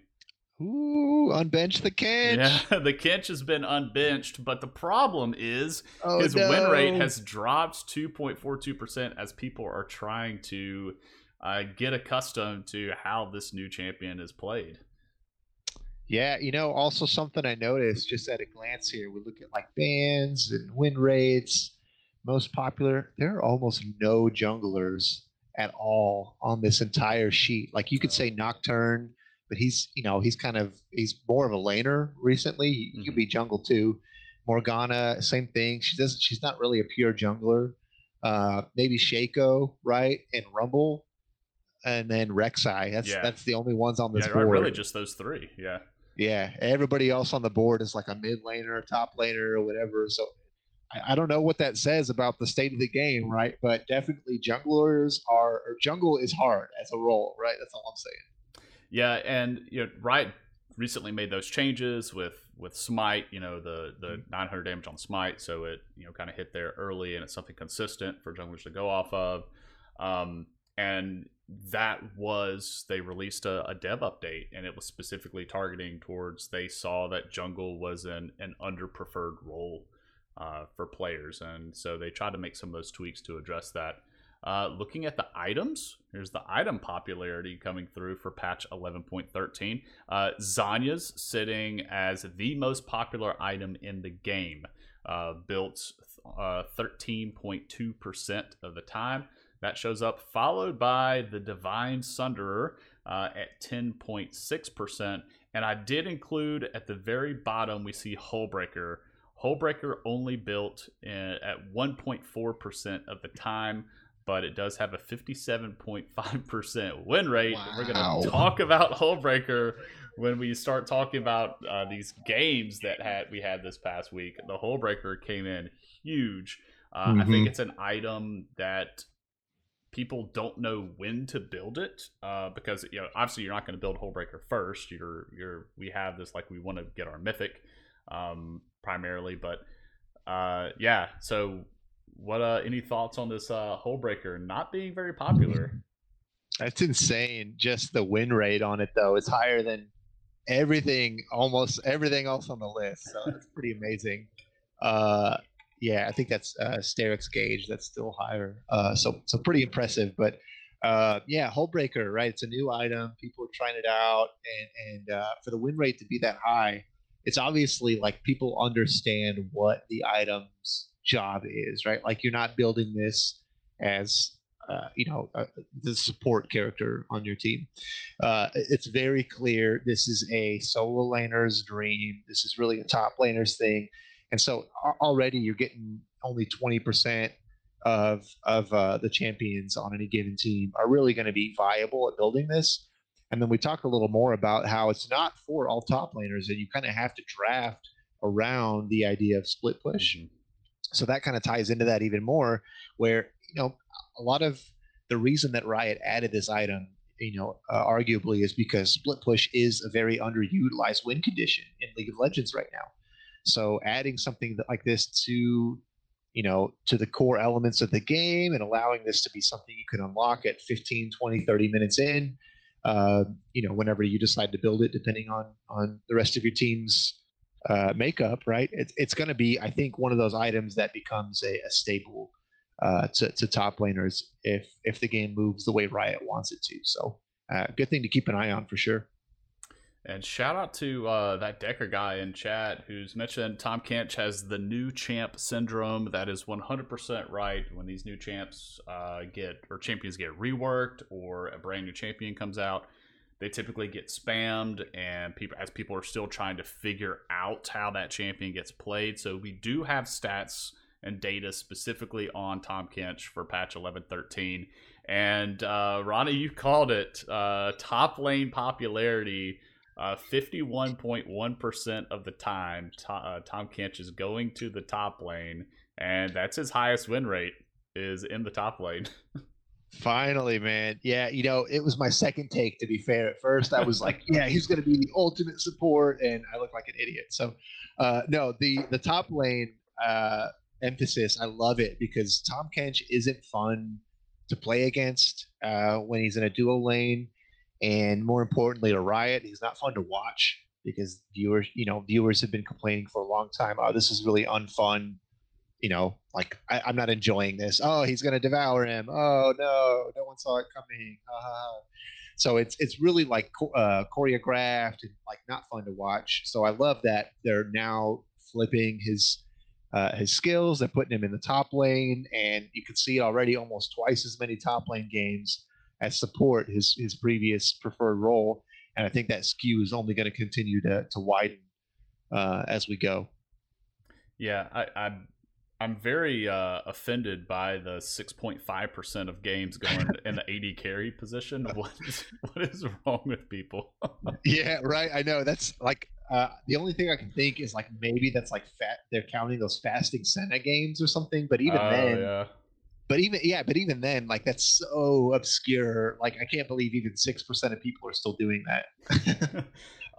Ooh, unbench the Kench. Yeah, the Kench has been unbenched, but the problem is oh, his no. win rate has dropped 2.42% as people are trying to uh, get accustomed to how this new champion is played. Yeah, you know, also something I noticed just at a glance here, we look at like bans and win rates, most popular. There are almost no junglers at all on this entire sheet. Like you could say Nocturne, but he's, you know, he's kind of he's more of a laner recently. He mm-hmm. could be jungle too. Morgana, same thing. She doesn't she's not really a pure jungler. Uh maybe Shaco, right? And Rumble. And then Rek'Sai. That's yeah. that's the only ones on this yeah, board. Really just those three. Yeah. Yeah, everybody else on the board is like a mid laner, top laner, or whatever. So I, don't know what that says about the state of the game, right? But definitely junglers are or jungle is hard as a role, right? That's all I'm saying. Yeah, and you know, Riot recently made those changes with with Smite. You know, the the mm-hmm. 900 damage on Smite, so it you know kind of hit there early, and it's something consistent for junglers to go off of. Um, and that was they released a, a, dev update and it was specifically targeting towards they saw that jungle was an, an under preferred role uh, for players and so they tried to make some of those tweaks to address that uh, looking at the items here's the item popularity coming through for patch 11.13 uh, Zhonya's sitting as the most popular item in the game uh, built 13.2% uh, of the time that shows up, followed by the Divine Sunderer uh, at 10.6%. And I did include at the very bottom, we see Hullbreaker. Hullbreaker only built in, at 1.4% of the time, but it does have a 57.5% win rate. Wow. We're going to talk about Hullbreaker when we start talking about uh, these games that had we had this past week. The Hullbreaker came in huge. Uh, mm-hmm. I think mm-hmm. it's an item that people don't know when to build it uh, because you know obviously you're not going to build Hullbreaker first. You're you're we have this like we want to get our mythic um, primarily, but uh, yeah. So what uh, any thoughts on this uh, Hullbreaker not being very popular? That's insane. Just the win rate on it though is higher than everything, almost everything else on the list. So it's pretty amazing. Uh, Yeah, I think that's uh, Sterak's Gage. That's still higher. Uh, so so pretty impressive. But uh, yeah, Hullbreaker, right? It's a new item. People are trying it out, and and uh, for the win rate to be that high, it's obviously like people understand what the item's job is, right? Like you're not building this as uh, you know uh, the support character on your team. Uh, it's very clear this is a solo laner's dream. This is really a top laner's thing, and so already you're getting only twenty percent of of uh, the champions on any given team are really going to be viable at building this. And then we talk a little more about how it's not for all top laners, and you kind of have to draft around the idea of split push. Mm-hmm. So that kind of ties into that even more, where you know a lot of the reason that Riot added this item, you know, uh, arguably is because split push is a very underutilized win condition in League of Legends right now. So adding something like this to you know to the core elements of the game and allowing this to be something you can unlock at 15 20 30 minutes in uh, you know whenever you decide to build it depending on on the rest of your team's uh, makeup right? It's, it's going to be i think one of those items that becomes a, a staple uh, to, to top laners if if the game moves the way riot wants it to. So uh, good thing to keep an eye on for sure and shout out to uh, that Decker guy in chat who's mentioned Tahm Kench has the new champ syndrome. That is 100% right. When these new champs uh, get, or champions get reworked, or a brand new champion comes out, they typically get spammed, and people, as people are still trying to figure out how that champion gets played. So we do have stats and data specifically on Tahm Kench for patch 11.13. And uh, Ronnie, you called it uh, top lane popularity uh, 51.1% of the time, uh, Tahm Kench is going to the top lane, and that's his highest win rate is in the top lane. Finally, man. Yeah, you know, it was my second take to be fair. At first, I was like, yeah, he's going to be the ultimate support, and I look like an idiot. So, uh, no, the the top lane uh, emphasis, I love it because Tahm Kench isn't fun to play against uh, when he's in a duo lane and more importantly to riot he's not fun to watch because viewers you know viewers have been complaining for a long time oh this is really unfun you know like I, am not enjoying this. Oh he's gonna devour him. Oh no no one saw it coming. Uh, so it's it's really like uh, choreographed and like not fun to watch. So i love that they're now flipping his uh, his skills. They're putting him in the top lane and you can see it already almost twice as many top lane games as support his his previous preferred role, and I think that skew is only going to continue to to widen uh, as we go. Yeah, I, I'm I'm very uh, offended by the 6.5 percent of games going in the AD carry position. What is what is wrong with people? yeah, right. I know that's like uh, the only thing I can think is like maybe that's like fat. They're counting those fasting Senna games or something. But even oh, then, yeah but even yeah, but even then, like that's so obscure. Like I can't believe even six percent of people are still doing that.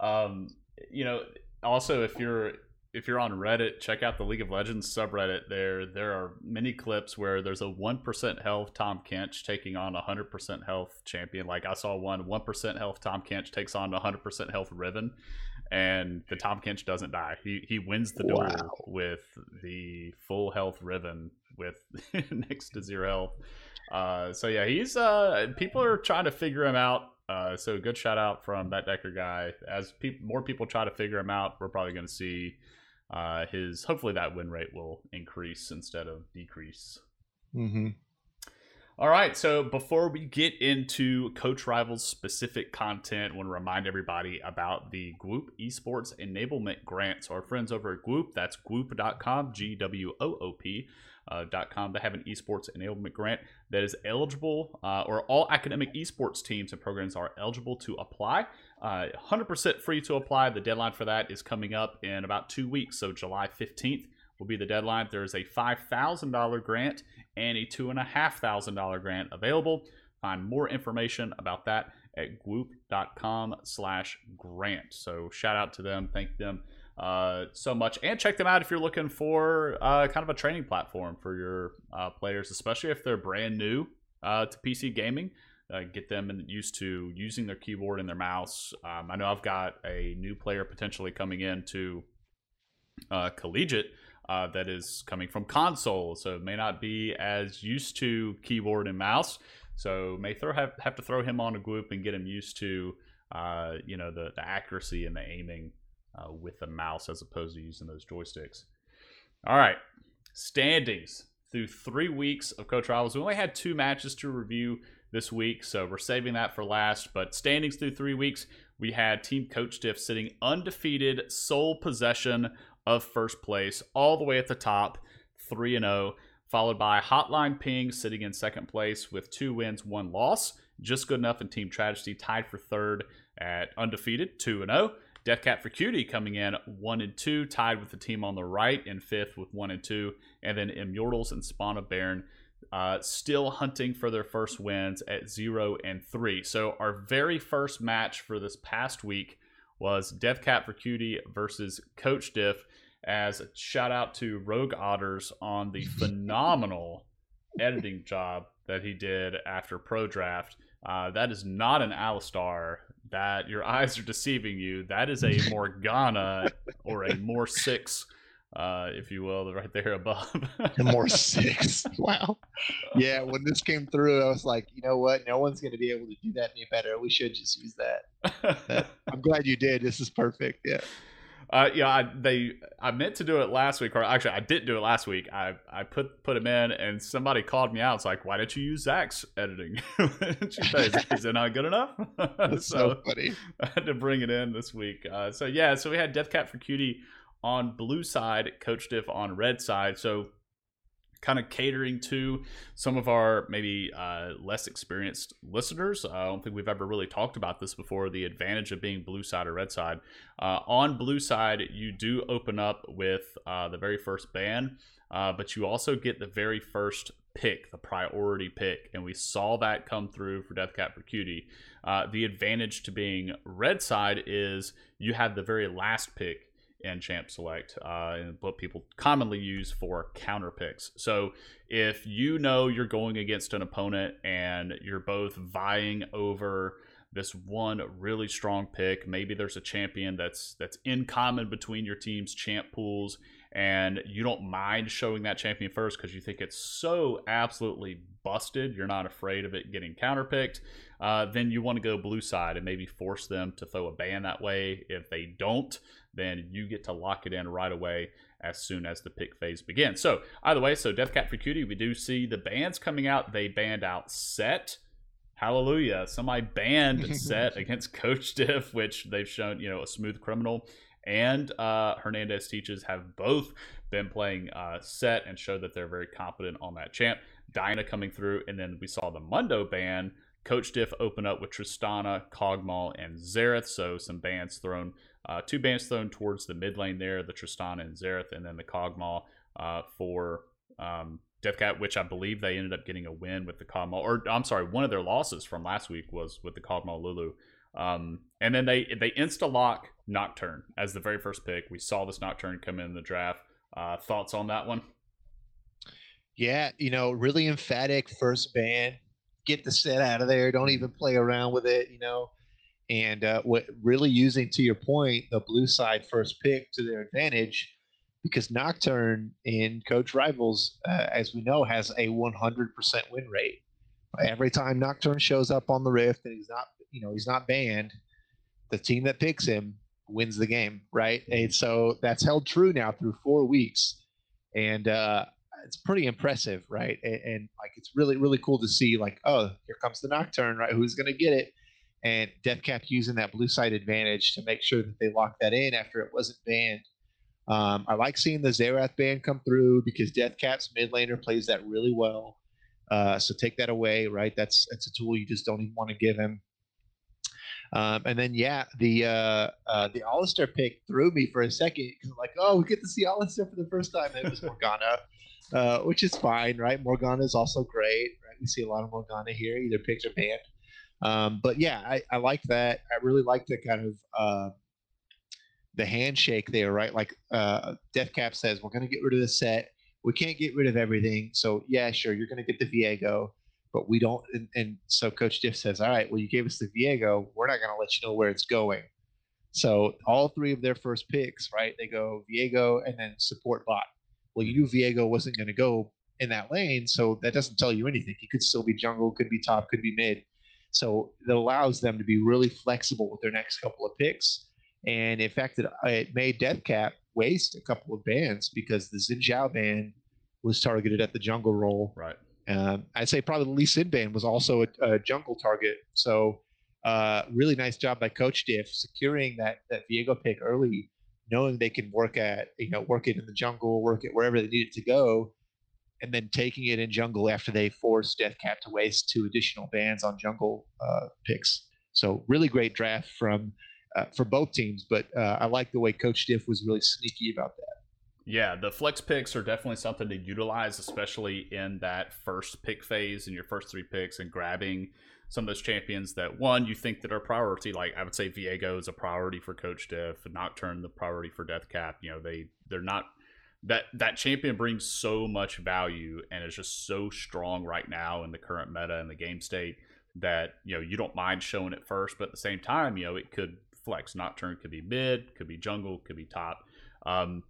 um, you know, also if you're if you're on Reddit, check out the League of Legends subreddit. There, there are many clips where there's a one percent health Tahm Kench taking on a hundred percent health champion. Like I saw one one percent health Tahm Kench takes on a hundred percent health Riven, and the Tahm Kench doesn't die. He he wins the duel wow. with the full health Riven with next to zero health. Uh, so yeah, he's uh, people are trying to figure him out. Uh, so good shout out from that Decker guy. As pe- more people try to figure him out, we're probably going to see uh, his. Hopefully, that win rate will increase instead of decrease. Mm-hmm. All right, so before we get into Coach Rivals specific content, I want to remind everybody about the Gwoop Esports Enablement Grant. So, our friends over at Gwoop, that's gwoop.com, G W O O P uh. They have an esports enablement grant that is eligible, uh, or all academic esports teams and programs are eligible to apply. Uh, 100% free to apply. The deadline for that is coming up in about two weeks, so July 15th will be the deadline. There is a $5,000 grant and a $2,500 grant available. Find more information about that at gwoop.com slash grant. So shout out to them. Thank them uh, so much. And check them out if you're looking for uh, kind of a training platform for your uh, players, especially if they're brand new uh, to PC gaming. Uh, get them used to using their keyboard and their mouse. Um, I know I've got a new player potentially coming in to uh, collegiate that is coming from console, so may not be as used to keyboard and mouse. So may throw have, have to throw him on a group and get him used to you know the, the accuracy and the aiming uh, with the mouse as opposed to using those joysticks. All right, standings through three weeks of Coach Rivals. We only had two matches to review this week, so we're saving that for last. But standings through three weeks, we had Team Coach Diff sitting undefeated, sole possession of first place, all the way at the top, 3 0, followed by Hotline Ping sitting in second place with two wins, one loss. Just good enough, and Team Tragedy tied for third at undefeated, 2 0. Deathcat for Cutie coming in one and two, tied with the team on the right in fifth with one and two, and then Immortals and Spawn of Baron uh, still hunting for their first wins at zero and three. So our very first match for this past week was Deathcat for Cutie versus Coach Diff. As a shout out to Rogue Otters on the phenomenal editing job that he did after Pro Draft. Uh, that is not an Alistar that your eyes are deceiving you. That is a Morgana or a more six, uh, if you will, right there above. more six. Wow. Yeah, when this came through, I was like, you know what? No one's going to be able to do that any better. We should just use that. I'm glad you did. This is perfect. Yeah. Uh, yeah, I, they I meant to do it last week, or actually I didn't do it last week. I, I put put him in, and somebody called me out. It's like, why didn't you use Zach's editing? is it not good enough? So, so, funny. I had to bring it in this week. Uh, so yeah, so we had Deathcat for Cutie on blue side, Coach Diff on red side. So kind of catering to some of our maybe uh, less experienced listeners. I don't think we've ever really talked about this before the advantage of being blue side or red side. Uh, on blue side, you do open up with uh, the very first ban, uh, but you also get the very first pick, the priority pick. And we saw that come through for Deathcat for Cutie. Uh, the advantage to being red side is you have the very last pick and champ select, uh, and what people commonly use for counter picks. So if you know you're going against an opponent and you're both vying over this one really strong pick, maybe there's a champion that's that's in common between your team's champ pools, and you don't mind showing that champion first because you think it's so absolutely busted, you're not afraid of it getting counterpicked. Uh, then you want to go blue side and maybe force them to throw a ban that way. If they don't, then you get to lock it in right away as soon as the pick phase begins. So either way, so Deathcat for Cutie, we do see the bands coming out. They banned out Sett. Hallelujah. Somebody banned Sett against Coach Diff, which they've shown, you know, a smooth criminal. And uh, Hernandez teaches have both been playing uh, Sett and show that they're very competent on that champ. Diana coming through, and then we saw the Mundo ban. Coach Diff open up with Tristana, Kog'Maw, and Xerath. So some bans thrown uh, two bans thrown towards the mid lane there, the Tristana and Xerath, and then the Kog'Maw uh, for um, Deathcat, which I believe they ended up getting a win with the Kog'Maw. Or I'm sorry, one of their losses from last week was with the Kog'Maw Lulu. Um, and then they they insta lock Nocturne as the very first pick. We saw this Nocturne come in the draft. Uh, thoughts on that one? Yeah, you know, really emphatic first ban. Get the Sett out of there. Don't even play around with it. You know, and uh, what really using to your point the blue side first pick to their advantage because Nocturne in Coach Rivals, uh, as we know, has a 100% win rate. Every time Nocturne shows up on the Rift and he's not, you know, he's not banned, the team that picks him wins the game, right? And so that's held true now through four weeks, and uh, it's pretty impressive, right? And, and like it's really really cool to see, like, oh, here comes the Nocturne, right? Who's going to get it? And Deathcat using that blue side advantage to make sure that they lock that in after it wasn't banned. Um, I like seeing the Xerath ban come through because Deathcat's mid laner plays that really well. Uh, so take that away, right? That's that's a tool you just don't even want to give him. Um, and then yeah, the uh, uh, the Alistar pick threw me for a second because I'm like, oh, we get to see Alistar for the first time. And it was Morgana, uh, which is fine, right? Morgana is also great, right? We see a lot of Morgana here, either picked or banned. Um, but yeah, I, I like that. I really like the kind of uh, the handshake there, right? Like uh, Deathcap says, we're going to get rid of the Sett. We can't get rid of everything. So yeah, sure, you're going to get the Viego, but we don't. And, and, so Coach Diff says, all right, well, you gave us the Viego. We're not going to let you know where it's going. So all three of their first picks, right? They go Viego and then support bot. Well, you knew Viego wasn't going to go in that lane, so that doesn't tell you anything. He could still be jungle, could be top, could be mid. So it allows them to be really flexible with their next couple of picks. And in fact, it, it made Deathcap waste a couple of bans because the Xin Zhao ban was targeted at the jungle role. Right. Um, I'd say probably the Lee Sin ban was also a, a jungle target. So uh, really nice job by Coach Diff securing that that Viego pick early, knowing they can work at you know work it in the jungle, work it wherever they need it to go, and then taking it in jungle after they forced Deathcap to waste two additional bans on jungle uh, picks. So really great draft from uh, for both teams, but uh, I like the way Coach Diff was really sneaky about that. Yeah, the flex picks are definitely something to utilize, especially in that first pick phase in your first three picks and grabbing some of those champions that one you think that are priority. Like I would say Viego is a priority for Coach Diff, Nocturne the priority for Death Cap. You know, they they're not that that champion brings so much value and is just so strong right now in the current meta and the game state that you know you don't mind showing it first, but at the same time, you know it could flex. Nocturne could be mid, could be jungle, could be top. Um,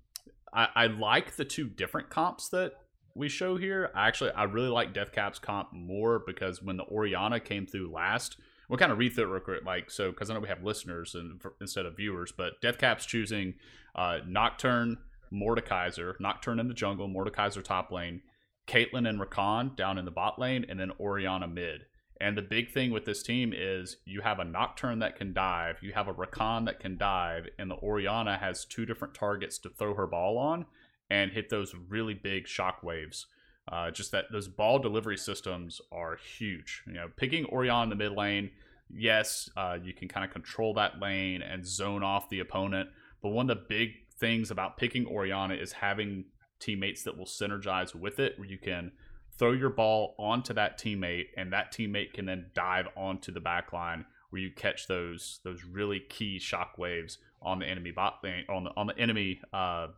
I, I like the two different comps that we show here. I actually I really like Deathcap's comp more because when the Orianna came through last, we'll kind of read through it real quick, like so because I know we have listeners and for, instead of viewers, but Deathcap's choosing uh, Nocturne, Mordekaiser, Nocturne in the jungle, Mordekaiser top lane, Caitlyn and Rakan down in the bot lane, and then Orianna mid. And the big thing with this team is you have a Nocturne that can dive, you have a Rakan that can dive, and the Orianna has two different targets to throw her ball on and hit those really big shock waves. Uh, just that those ball delivery systems are huge. You know, picking Orianna in the mid lane, yes, uh, you can kind of control that lane and zone off the opponent. But one of the big things about picking Orianna is having teammates that will synergize with it, where you can throw your ball onto that teammate, and that teammate can then dive onto the back line where you catch those those really key shock waves on the enemy bot on the on the enemy uh,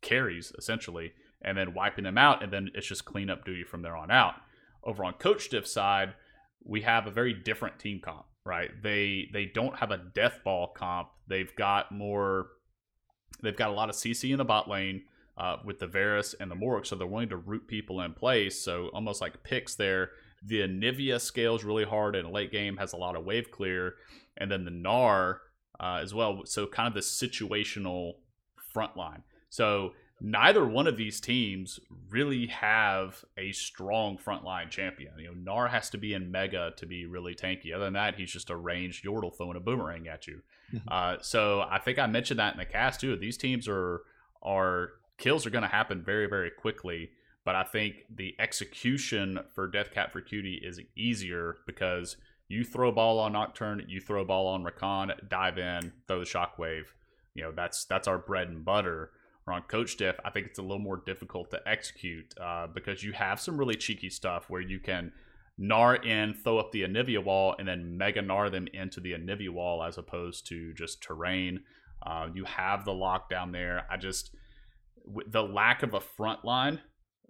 carries essentially, and then wiping them out, and then it's just cleanup duty from there on out. Over on Coach Diff side, we have a very different team comp, right? They they don't have a death ball comp. They've got more. They've got a lot of CC in the bot lane uh, with the Varus and the Morg, so they're willing to root people in place. So almost like picks there. The Anivia scales really hard in a late game, has a lot of wave clear, and then the Gnar uh, as well. So kind of the situational front line. So neither one of these teams really have a strong frontline champion. You know, Gnar has to be in Mega to be really tanky. Other than that, he's just a ranged Yordle throwing a boomerang at you. Mm-hmm. Uh, so I think I mentioned that in the cast too. These teams are are kills are going to happen very very quickly. But I think the execution for Deathcap for Cutie is easier because you throw ball on Nocturne, you throw ball on Rakan, dive in, throw the shockwave. You know that's that's our bread and butter or on Coach Diff, I think it's a little more difficult to execute uh, because you have some really cheeky stuff where you can Gnar in, throw up the Anivia wall, and then mega Gnar them into the Anivia wall as opposed to just terrain. Uh, you have the lockdown there. I just the lack of a front line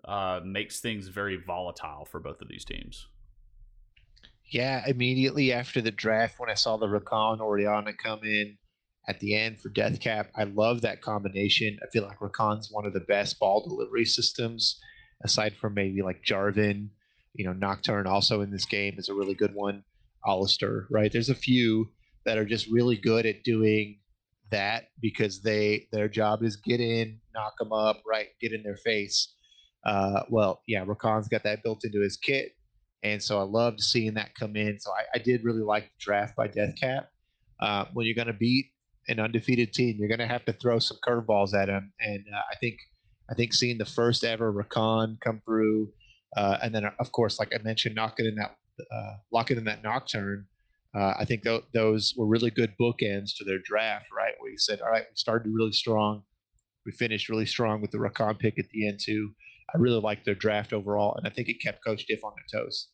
uh, makes things very volatile for both of these teams. Yeah, immediately after the draft, when I saw the Rakan Orianna come in, at the end for Deathcap. I love that combination. I feel like Rakan's one of the best ball delivery systems, aside from maybe like Jarvan. You know, Nocturne also in this game is a really good one. Alistar, right? There's a few that are just really good at doing that because they their job is get in, knock them up, right? Get in their face. Uh, well, yeah, Rakan's got that built into his kit, and so I loved seeing that come in. So I, I did really like the draft by Deathcap. Uh, when you're going to beat an undefeated team. You're going to have to throw some curveballs at them, and uh, I think I think seeing the first ever Rakan come through, uh, and then of course, like I mentioned, knocking in that uh, locking in that nocturne. Uh, I think th- those were really good bookends to their draft, right? Where you said, "All right, we started really strong, we finished really strong with the Rakan pick at the end too." I really liked their draft overall, and I think it kept Coach Diff on their toes.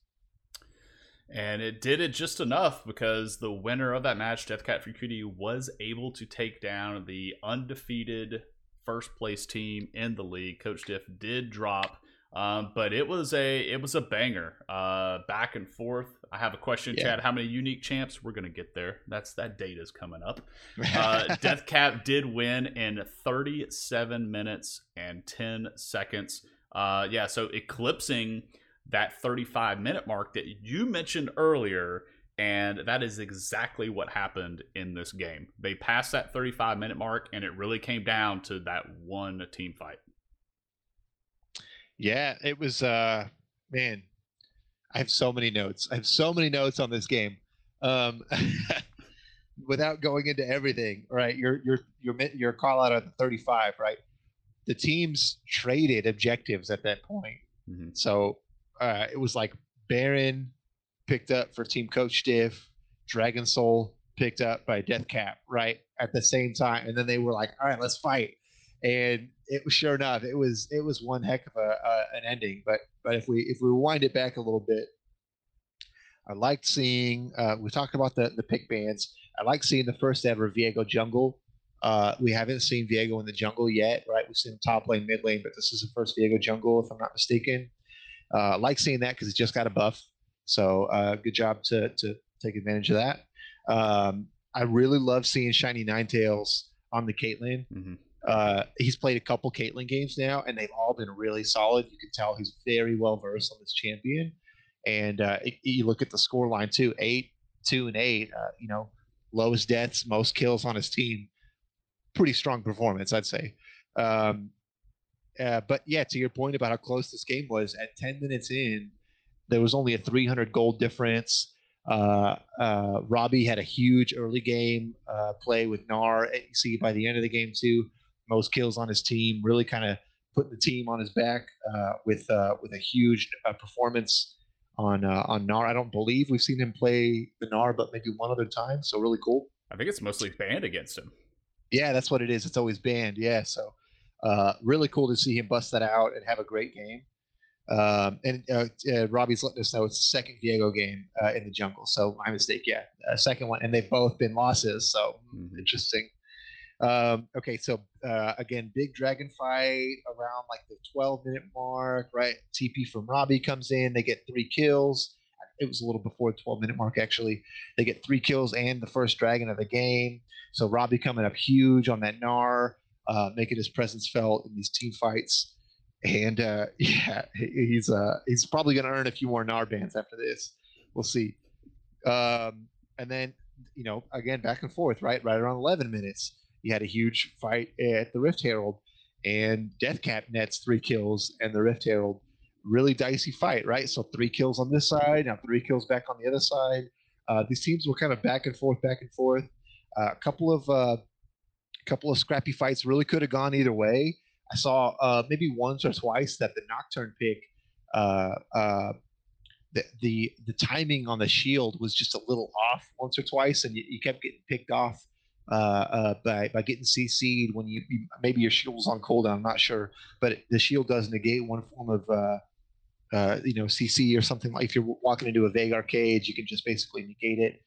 And it did it just enough because the winner of that match, Deathcat Free Cutie, was able to take down the undefeated first place team in the league. Coach Diff did drop, um, but it was a it was a banger, uh, back and forth. I have a question, yeah. Chad. How many unique champs? We're gonna get there. That's that date is coming up. Uh, Deathcap did win in 37 minutes and 10 seconds. Uh, yeah, so eclipsing that 35 minute mark that you mentioned earlier. And that is exactly what happened in this game. They passed that 35 minute mark, and it really came down to that one team fight. Yeah, it was, uh, man, I have so many notes. I have so many notes on this game. Um, without going into everything, right? You're your your your your call out at the 35, right? The teams traded objectives at that point. Mm-hmm. So uh, it was like Baron picked up for Team Coach Diff, Dragon Soul picked up by Death Cap, right? At the same time, and then they were like, "All right, let's fight." And it was sure enough, it was it was one heck of a uh, an ending. But but if we if we wind it back a little bit, I liked seeing. Uh, we talked about the the pick bands. I like seeing the first ever Viego jungle. Uh, we haven't seen Viego in the jungle yet, right? We've seen top lane, mid lane, but this is the first Viego jungle, if I'm not mistaken. Uh, I like seeing that because it just got a buff. So uh, good job to to take advantage of that. Um, I really love seeing Shiny Ninetales on the Caitlyn. Mm-hmm. Uh, he's played a couple Caitlyn games now, and they've all been really solid. You can tell he's very well versed on this champion. And uh, it, you look at the score line too: eight, two, and eight. Uh, you know, lowest deaths, most kills on his team. Pretty strong performance, I'd say. Um, uh, but yeah, to your point about how close this game was, at 10 minutes in, there was only a 300 gold difference. Uh, uh, Robbie had a huge early game uh, play with Gnar. You see by the end of the game too, most kills on his team, really kind of putting the team on his back uh, with uh, with a huge uh, performance on uh, on Gnar. I don't believe we've seen him play the Gnar, but maybe one other time. So really cool. I think it's mostly banned against him. Yeah, that's what it is. It's always banned. Yeah, so uh, really cool to see him bust that out and have a great game. Um, and uh, uh, Robbie's letting us know it's the second Viego game uh, in the jungle. So my mistake, yeah, second one, and they've both been losses. So mm-hmm. interesting. Um, okay, so uh, again, big dragon fight around like the 12 minute mark, right? TP from Robbie comes in, they get three kills. It was a little before the 12 minute mark, actually. They get three kills and the first dragon of the game. So Robbie coming up huge on that Gnar, uh, making his presence felt in these team fights. And uh, yeah, he's uh, he's probably going to earn a few more Gnar bans after this. We'll see. Um, and then, you know, again, back and forth, right? Right around 11 minutes he had a huge fight at the Rift Herald, and Deathcap nets three kills, and the Rift Herald really dicey fight, right? So three kills on this side, now three kills back on the other side. Uh, these teams were kind of back and forth, back and forth. Uh, a couple of uh, couple of scrappy fights really could have gone either way. I saw uh, maybe once or twice that the Nocturne pick, uh, uh, the, the the timing on the shield was just a little off once or twice, and you, you kept getting picked off uh, uh, by by getting CC'd when you, you, maybe your shield's on cooldown. I'm not sure, but the shield does negate one form of uh, uh, you know CC or something like. If you're walking into a Veigar cage, you can just basically negate it.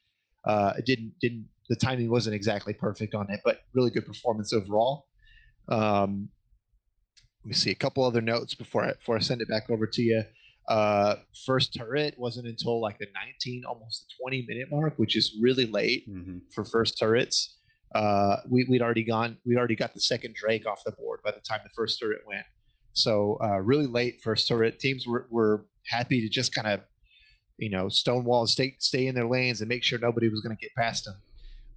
Uh, it didn't didn't the timing wasn't exactly perfect on it, but really good performance overall. Um, let me see a couple other notes before I before I send it back over to you. Uh, first turret wasn't until like the 19, almost the 20 minute mark, which is really late mm-hmm. for first turrets uh, we, would already gone, We'd already got the second Drake off the board by the time the first turret went. So uh, really late first turret. Teams were, were happy to just kind of, you know, stonewall and stay stay in their lanes and make sure nobody was going to get past them.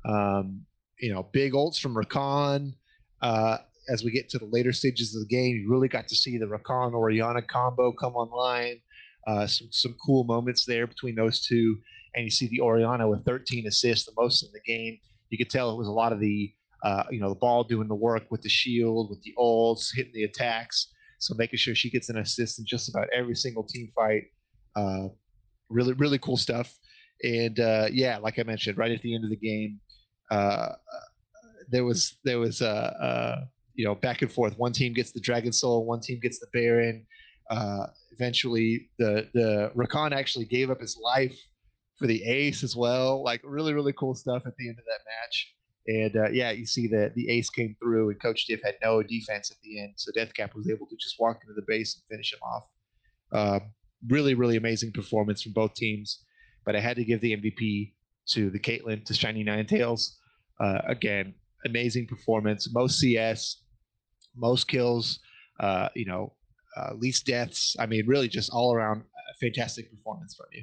Um, you know, big ults from Rakan. Uh, as we get to the later stages of the game, you really got to see the Rakan Orianna combo come online. Uh, some some cool moments there between those two, and you see the Orianna with 13 assists, the most in the game you could tell it was a lot of the uh, you know the ball doing the work with the shield, with the ults, hitting the attacks. So making sure she gets an assist in just about every single team fight. Uh, really, really cool stuff. And uh, yeah, like I mentioned, right at the end of the game, uh, there was there was a uh, uh, you know back and forth. One team gets the Dragon Soul, one team gets the Baron. eventually, the the Rakan actually gave up his life for the ace as well. Like really, really cool stuff at the end of that match. And uh, yeah, you see that the ace came through, and Coach Diff had no defense at the end, so Deathcap was able to just walk into the base and finish him off. Uh, really, really amazing performance from both teams. but I had to give the MVP to the Caitlyn to Shiny Nine Tails. Uh, again, amazing performance, most CS, most kills, uh, you know, uh, least deaths. I mean, really just all around fantastic performance from you.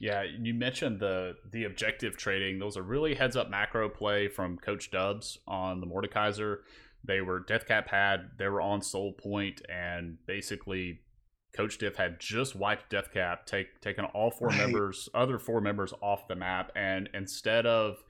Yeah, you mentioned the the objective trading. Those are really heads up macro play from Coach Dubs on the Mordekaiser. They were Deathcap had they were on Soul Point and basically Coach Diff had just wiped Deathcap, take taken all four right. members, other four members off the map, and instead of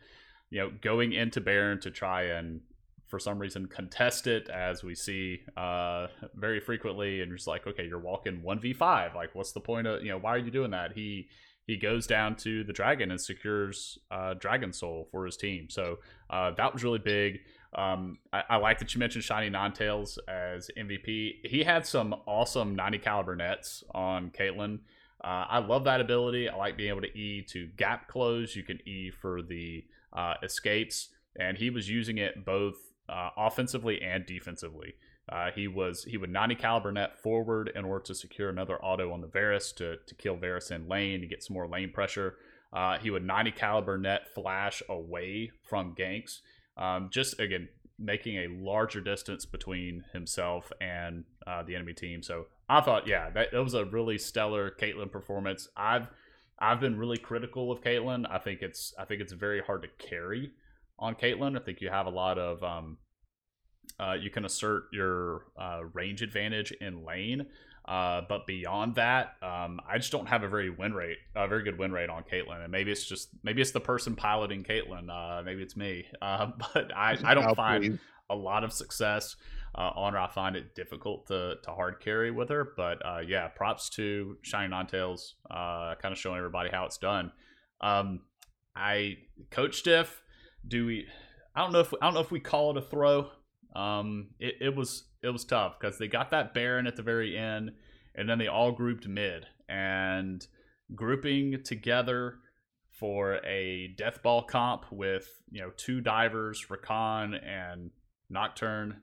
you know going into Baron to try and for some reason contest it as we see uh, very frequently and just like okay you're walking 1v5 like what's the point of you know why are you doing that he he goes down to the dragon and secures uh, dragon soul for his team. So uh, that was really big. Um, I, I, like that you mentioned shiny Ninetales as mvp he had some awesome 90 caliber nets on caitlyn. Uh, i love that ability. I like being able to e to gap close. You can e for the uh, escapes. And he was using it both uh, offensively and defensively. Uh, he was he would 90 caliber net forward in order to secure another auto on the Varus to, to kill Varus in lane to get some more lane pressure. Uh, he would 90 caliber net flash away from ganks. Um, just again making a larger distance between himself and uh, the enemy team. So I thought, yeah, that, that was a really stellar Caitlyn performance. I've I've been really critical of Caitlyn. I think it's I think it's very hard to carry on Caitlyn. I think you have a lot of um, uh, you can assert your uh, range advantage in lane. Uh, but beyond that, um, I just don't have a very win rate, a very good win rate on Caitlyn. And maybe it's just maybe it's the person piloting Caitlyn. Uh, maybe it's me. Uh, but I, I don't find a lot of success uh, on her. I find it difficult to, to hard carry with her. But uh, yeah, props to Shiny Ninetales, uh, kind of showing everybody how it's done. Um, I coach Diff do we? I don't know if I don't know if we call it a throw. Um, it, it was it was tough because they got that Baron at the very end, and then they all grouped mid and grouping together for a death ball comp with you know two divers, Rakan and Nocturne.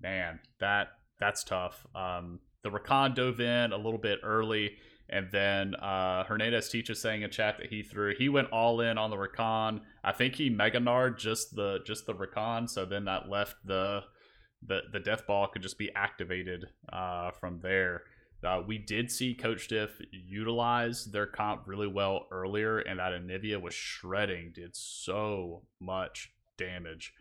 Man, that that's tough. Um, the Rakan dove in a little bit early and then uh, Hernandez teaches saying in chat that he threw he went all in on the Rakan. I think he Mega Gnar'd just the just the Rakan, so then that left the the the death ball could just be activated uh, from there. Uh, we did see Coach Diff utilize their comp really well earlier, and that Anivia was shredding, did so much damage.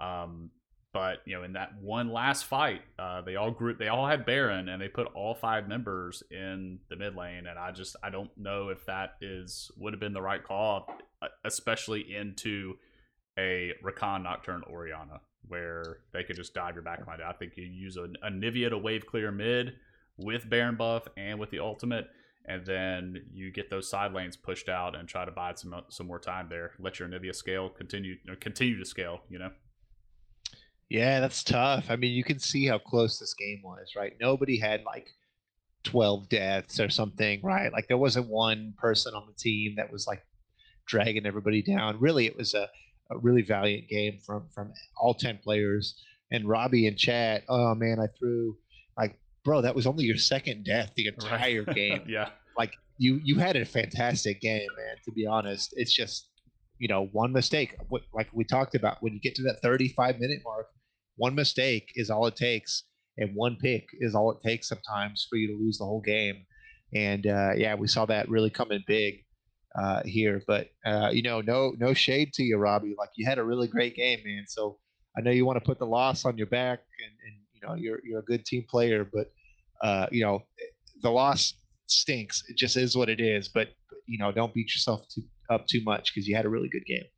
Um, but you know, in that one last fight, uh, they all group, they all had Baron, and they put all five members in the mid lane. And I just, I don't know if that is would have been the right call, uh, especially into a Rakan Nocturne Orianna, where they could just dive your backline. I think you use a, a Anivia to wave clear mid with Baron buff and with the ultimate, and then you get those side lanes pushed out and try to buy some some more time there. Let your Nivea scale continue continue to scale. You know. Yeah, that's tough. I mean, you can see how close this game was, right? Nobody had like 12 deaths or something, right? Like there wasn't one person on the team that was like dragging everybody down. Really, it was a, a really valiant game from from all 10 players. And Robbie and chat, oh man, I threw like, bro, that was only your second death the entire right. game. yeah. Like you you had a fantastic game, man, to be honest. It's just you know, one mistake, like we talked about, when you get to that 35 minute mark, one mistake is all it takes, and one pick is all it takes sometimes for you to lose the whole game. And uh, yeah, we saw that really coming big uh, here. But uh, you know, no no shade to you, Robbie. Like you had a really great game, man. So I know you want to put the loss on your back, and, and you know you're you're a good team player, but uh, you know the loss stinks. It just is what it is. But you know, don't beat yourself too, up too much because you had a really good game.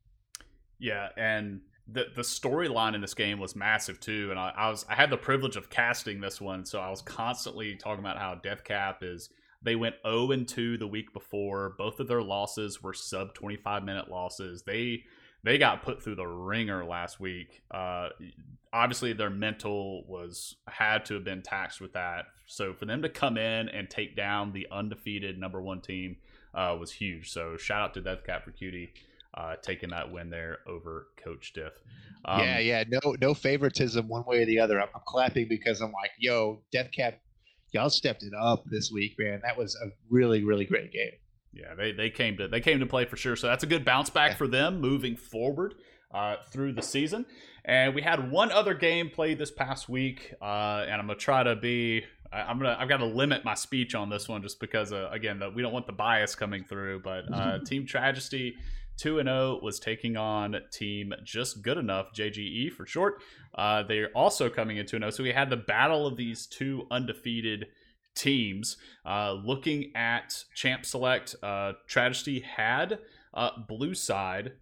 Yeah, and the the storyline in this game was massive too, and I, I, was I had the privilege of casting this one, so I was constantly talking about how Deathcap is. They went 0 and 2 the week before. Both of their losses were sub 25 minute losses. They they got put through the ringer last week. Uh, obviously, their mental was had to have been taxed with that. So for them to come in and take down the undefeated number one team uh, was huge. So shout out to Deathcap for Cutie uh, taking that win there over Coach Diff. Um, yeah, yeah, no, no favoritism one way or the other. I'm, I'm clapping because I'm like, yo, Deathcap, y'all stepped it up this week, man. That was a really, really great game. Yeah, they, they came to they came to play for sure. So that's a good bounce back yeah. for them moving forward uh, through the season. And we had one other game played this past week, uh, and I'm gonna try to be. I, am gonna. I've got to limit my speech on this one just because, uh, again, the, we don't want the bias coming through. But uh, Team Tragedy 2 and 0 was taking on Team Just Good Enough, JGE for short. Uh, they're also coming into 0. So we had the battle of these two undefeated teams. Uh, looking at Champ Select, uh, Tragedy had Blue Side.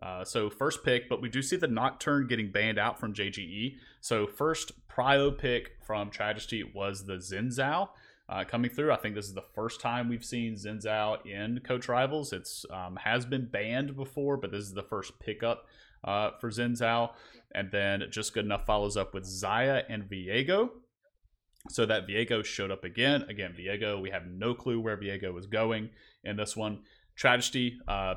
Uh, so first pick, but we do see the Nocturne getting banned out from JGE. So first prio pick from Tragedy was the Xin Zhao uh, coming through. I think this is the first time we've seen Xin Zhao in Coach Rivals. It's um, has been banned before, but this is the first pickup uh, for Xin Zhao. And then Just Good Enough follows up with Xayah and Viego. So that Viego showed up again. Again, Viego, we have no clue where Viego was going in this one. Tragedy uh,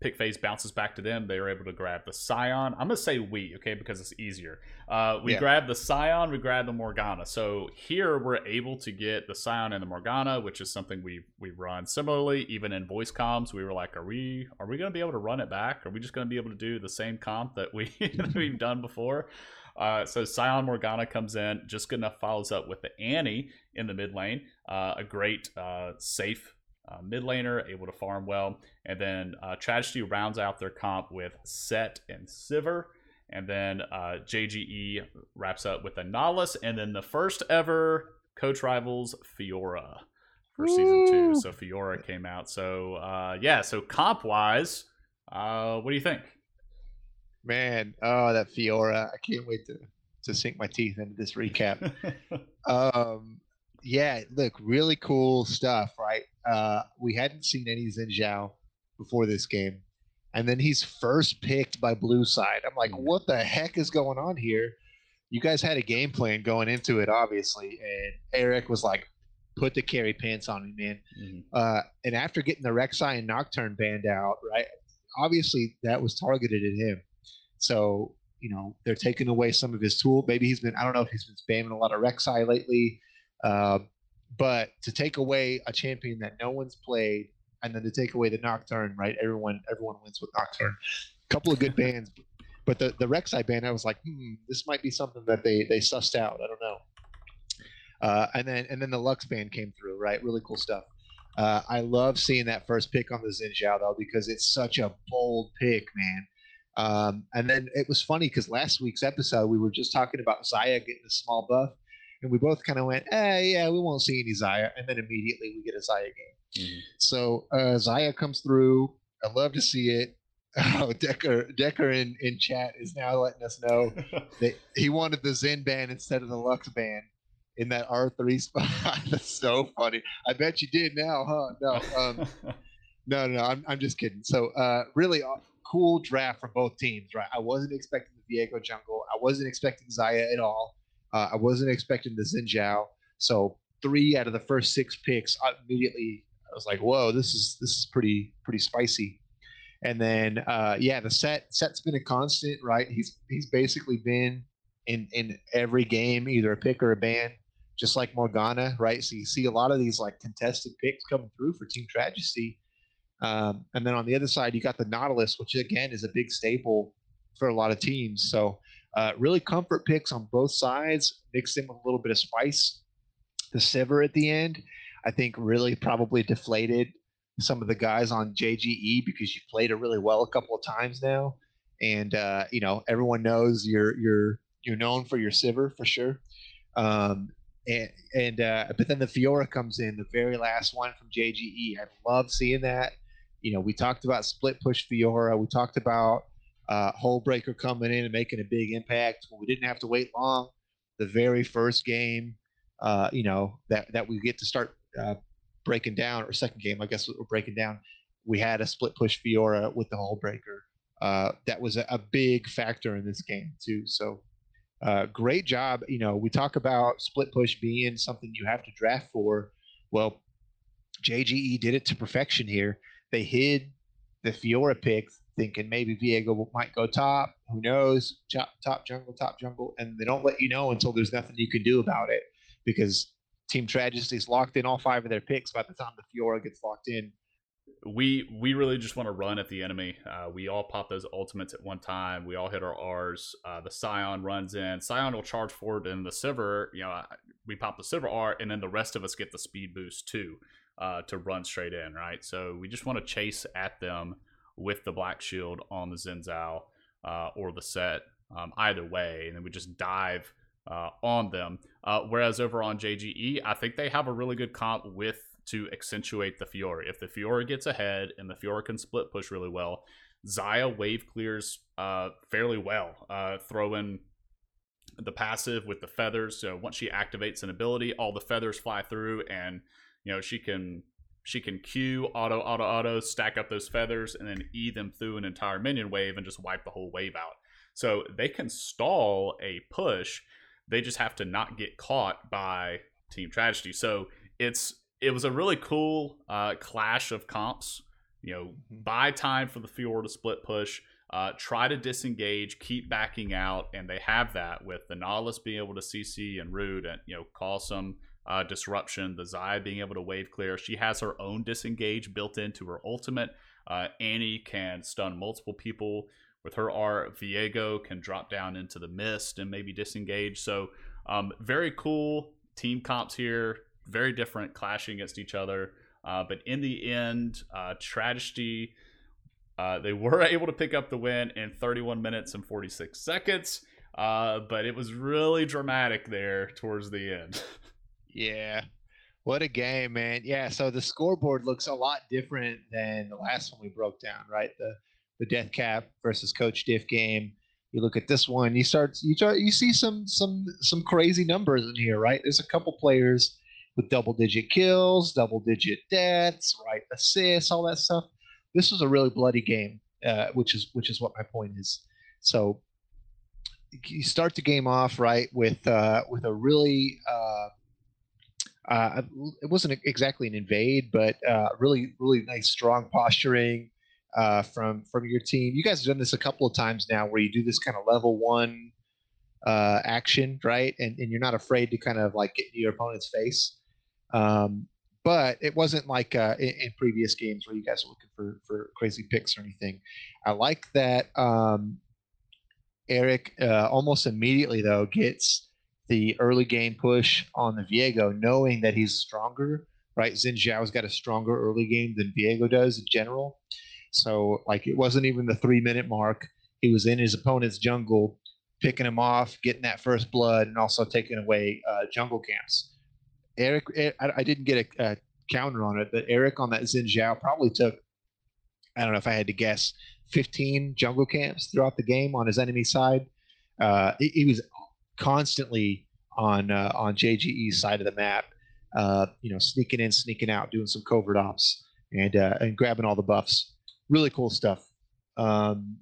pick phase bounces back to them. They are able to grab the Scion. I'm gonna say we, okay, because it's easier. Uh, we yeah. grab the Scion, we grab the Morgana. So here we're able to get the Scion and the Morgana, which is something we we run similarly. Even in voice comms, we were like, are we are we gonna be able to run it back? Are we just gonna be able to do the same comp that we that we've done before? Uh, so Scion Morgana comes in, just good enough follows up with the Annie in the mid lane, uh, a great uh, safe uh, mid laner, able to farm well. And then uh, Tragedy rounds out their comp with Sett and Sivir. And then uh, JGE wraps up with a Nautilus. And then the first ever Coach Rivals Fiora for season two. So Fiora came out. So uh, yeah, so comp wise, uh, what do you think? Man, oh that Fiora! I can't wait to to sink my teeth into this recap. um, yeah, look, really cool stuff, right? Uh, we hadn't seen any Xin Zhao before this game, and then he's first picked by Blue Side. I'm like, mm. what the heck is going on here? You guys had a game plan going into it, obviously, and Eric was like, put the carry pants on him, man. Mm-hmm. Uh, and after getting the Rek'Sai and Nocturne banned out, right? Obviously, that was targeted at him. So you know they're taking away some of his tool. Maybe he's been I don't know if he's been spamming a lot of Rek'Sai lately. Uh, but to take away a champion that no one's played, and then to take away the Nocturne, right? Everyone everyone wins with Nocturne. A couple of good bands, but the the Rek'Sai band, I was like, hmm, this might be something that they they sussed out. I don't know. Uh, and then and then the Lux band came through, right? Really cool stuff. Uh, I love seeing that first pick on the Xin Zhao though because it's such a bold pick, man. Um, and then it was funny because last week's episode we were just talking about Xayah getting a small buff, and we both kind of went, "Eh, yeah, we won't see any Xayah," and then immediately we get a Xayah game. Mm-hmm. So uh, Xayah comes through. I love to see it. Oh, Decker Decker in, in chat is now letting us know that he wanted the Xin band instead of the Lux band in that R three spot. That's so funny. I bet you did now, huh? No, um, no, no, no. I'm I'm just kidding. So uh, really uh, cool draft from both teams, right? I wasn't expecting the Viego jungle. I wasn't expecting Xayah at all. Uh, I wasn't expecting the Xin Zhao. So three out of the first six picks, I immediately I was like, "Whoa, this is this is pretty pretty spicy." And then uh, yeah, the Sett Sett's been a constant, right? He's he's basically been in in every game, either a pick or a ban, just like Morgana, right? So you see a lot of these like contested picks coming through for Team Tragedy. Um, and then on the other side, you got the Nautilus, which again is a big staple for a lot of teams. So uh, really comfort picks on both sides, mixed in with a little bit of spice. The Sivir at the end, I think, really probably deflated some of the guys on JGE because you played it really well a couple of times now, and uh, you know everyone knows you're you're you're known for your Sivir for sure. Um, and and uh, but then the Fiora comes in, the very last one from JGE. I love seeing that. You know, we talked about split push Fiora. We talked about uh, Hullbreaker coming in and making a big impact. We didn't have to wait long. The very first game, uh, you know, that that we get to start uh, breaking down, or second game, I guess we're breaking down. We had a split push Fiora with the Hullbreaker. Uh, that was a, a, big factor in this game too. So, uh, great job. You know, we talk about split push being something you have to draft for. Well, JGE did it to perfection here. They hid the Fiora pick thinking maybe Viego might go top. Who knows? Top, top jungle, top jungle, and they don't let you know until there's nothing you can do about it because Team Tragedy's locked in all five of their picks by the time the Fiora gets locked in. we we really just want to run at the enemy. Uh, we all pop those ultimates at one time. We all hit our R's. Uh, the Scion runs in. Scion will charge forward, and the Sivir, you know, we pop the Sivir R, and then the rest of us get the speed boost too uh, to run straight in, right? So we just want to chase at them with the Black Shield on the Xin Zhao uh, or the Sett, um, either way, and then we just dive uh, on them. Uh, whereas over on JGE, I think they have a really good comp with to accentuate the Fiora. If the Fiora gets ahead and the Fiora can split push really well, Xayah wave clears uh, fairly well, uh, throwing the passive with the feathers. So once she activates an ability, all the feathers fly through, and you know she can she can Q auto auto auto stack up those feathers and then E them through an entire minion wave and just wipe the whole wave out. So they can stall a push. They just have to not get caught by Team Tragedy. So it's it was a really cool uh, clash of comps. You know, mm-hmm. buy time for the Fiora to split push, uh, try to disengage, keep backing out, and they have that with the Nautilus being able to CC and root and you know cause some uh, disruption. The Zai being able to wave clear. She has her own disengage built into her ultimate. Uh, Annie can stun multiple people with her R. Viego can drop down into the mist and maybe disengage. So um, very cool team comps here very different, clashing against each other. Uh, but in the end, uh, Tragedy, uh, they were able to pick up the win in 31 minutes and 46 seconds. Uh, but it was really dramatic there towards the end. yeah. What a game, man. Yeah, so the scoreboard looks a lot different than the last one we broke down, right? The the Death Cap versus Coach Diff game. You look at this one, you start you start, you see some some some crazy numbers in here, right? There's a couple players with double digit kills, double digit deaths, right assists, all that stuff. This was a really bloody game, uh, which is which is what my point is. So you start the game off right with uh, with a really uh, uh, it wasn't exactly an invade, but uh, really really nice strong posturing uh, from from your team. You guys have done this a couple of times now, where you do this kind of level one uh, action, right? And and you're not afraid to kind of like get in your opponent's face. Um, but it wasn't like uh, in, in, previous games where you guys were looking for for crazy picks or anything. I like that um, Eric uh, almost immediately though gets the early game push on the Viego, knowing that he's stronger. Right, Xin Zhao's got a stronger early game than Viego does in general. So like it wasn't even the three minute mark. He was in his opponent's jungle, picking him off, getting that first blood, and also taking away uh, jungle camps. Eric, eh, I, didn't get a, a, counter on it, but Eric on that Xin Zhao probably took, I don't know if I had to guess, 15 jungle camps throughout the game on his enemy side. Uh, he, he, was constantly on uh, on JGE's side of the map, uh, you know, sneaking in, sneaking out, doing some covert ops, and uh, and grabbing all the buffs. Really cool stuff. Um,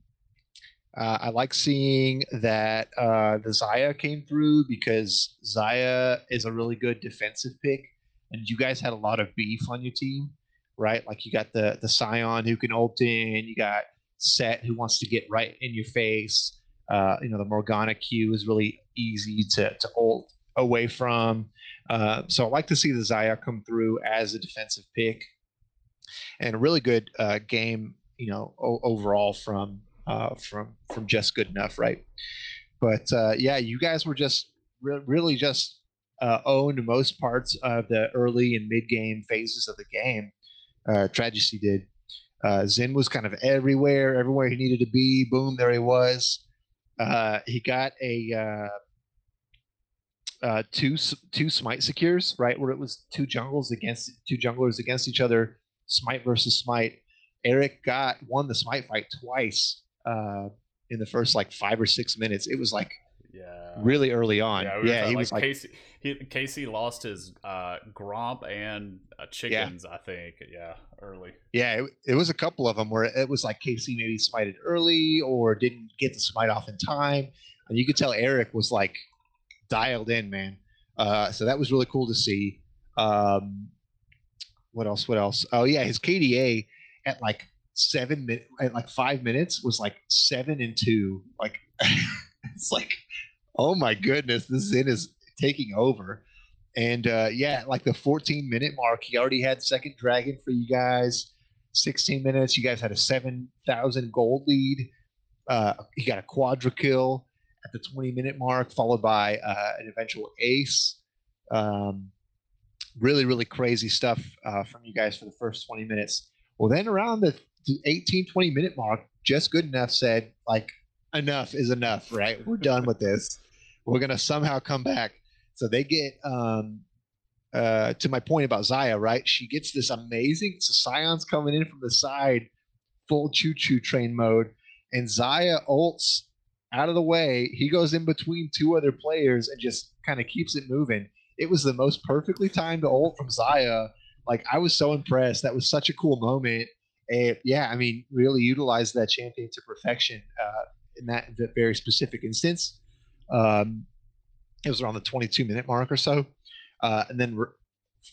uh, I like seeing that uh, the Xayah came through because Xayah is a really good defensive pick, and you guys had a lot of beef on your team, right? Like you got the the Scion who can ult in, you got Sett who wants to get right in your face. Uh, you know the Morgana Q is really easy to to ult away from. Uh, so I like to see the Xayah come through as a defensive pick, and a really good uh, game, you know, o- overall from uh, from from just good enough, right? But uh, yeah, you guys were just re- really just uh, owned most parts of the early and mid game phases of the game. Uh, Tragedy did. Xin was kind of everywhere, everywhere he needed to be. Boom, there he was. He got a uh, two two smite secures, right, where it was two jungles against two junglers against each other, smite versus smite. Eric got won the smite fight twice uh, in the first like five or six minutes. It was like yeah, really early on. Yeah, yeah he like was like Casey. He, Casey lost his uh, Gromp and uh, chickens. Yeah. I think yeah, early. Yeah, it, it, was a couple of them where it was like Casey maybe smited early or didn't get the smite off in time, and you could tell Eric was like dialed in, man. Uh, so that was really cool to see. Um, what else? What else? Oh yeah, his KDA at like seven minutes, at like five minutes was like seven and two. Like it's like, oh my goodness, this Xin is taking over. And uh, yeah, like the 14 minute mark, he already had second dragon for you guys. 16 minutes. You guys had a 7,000 gold lead. Uh, he got a quadra kill at the 20 minute mark, followed by uh, an eventual ace. Um, really, really crazy stuff uh, from you guys for the first 20 minutes. Well, then around the 18, 20 minute mark, just good enough said, like, enough is enough, right? We're done with this. We're going to somehow come back. So they get, um, uh, to my point about Xayah, right? She gets this amazing, so Scion's coming in from the side, full choo choo train mode, and Xayah ults out of the way. He goes in between two other players and just kind of keeps it moving. It was the most perfectly timed ult from Xayah. Like I was so impressed. That was such a cool moment. And yeah, I mean, really utilized that champion to perfection uh, in that, that, very specific instance. Um, it was around the 22 minute mark or so. Uh, and then re-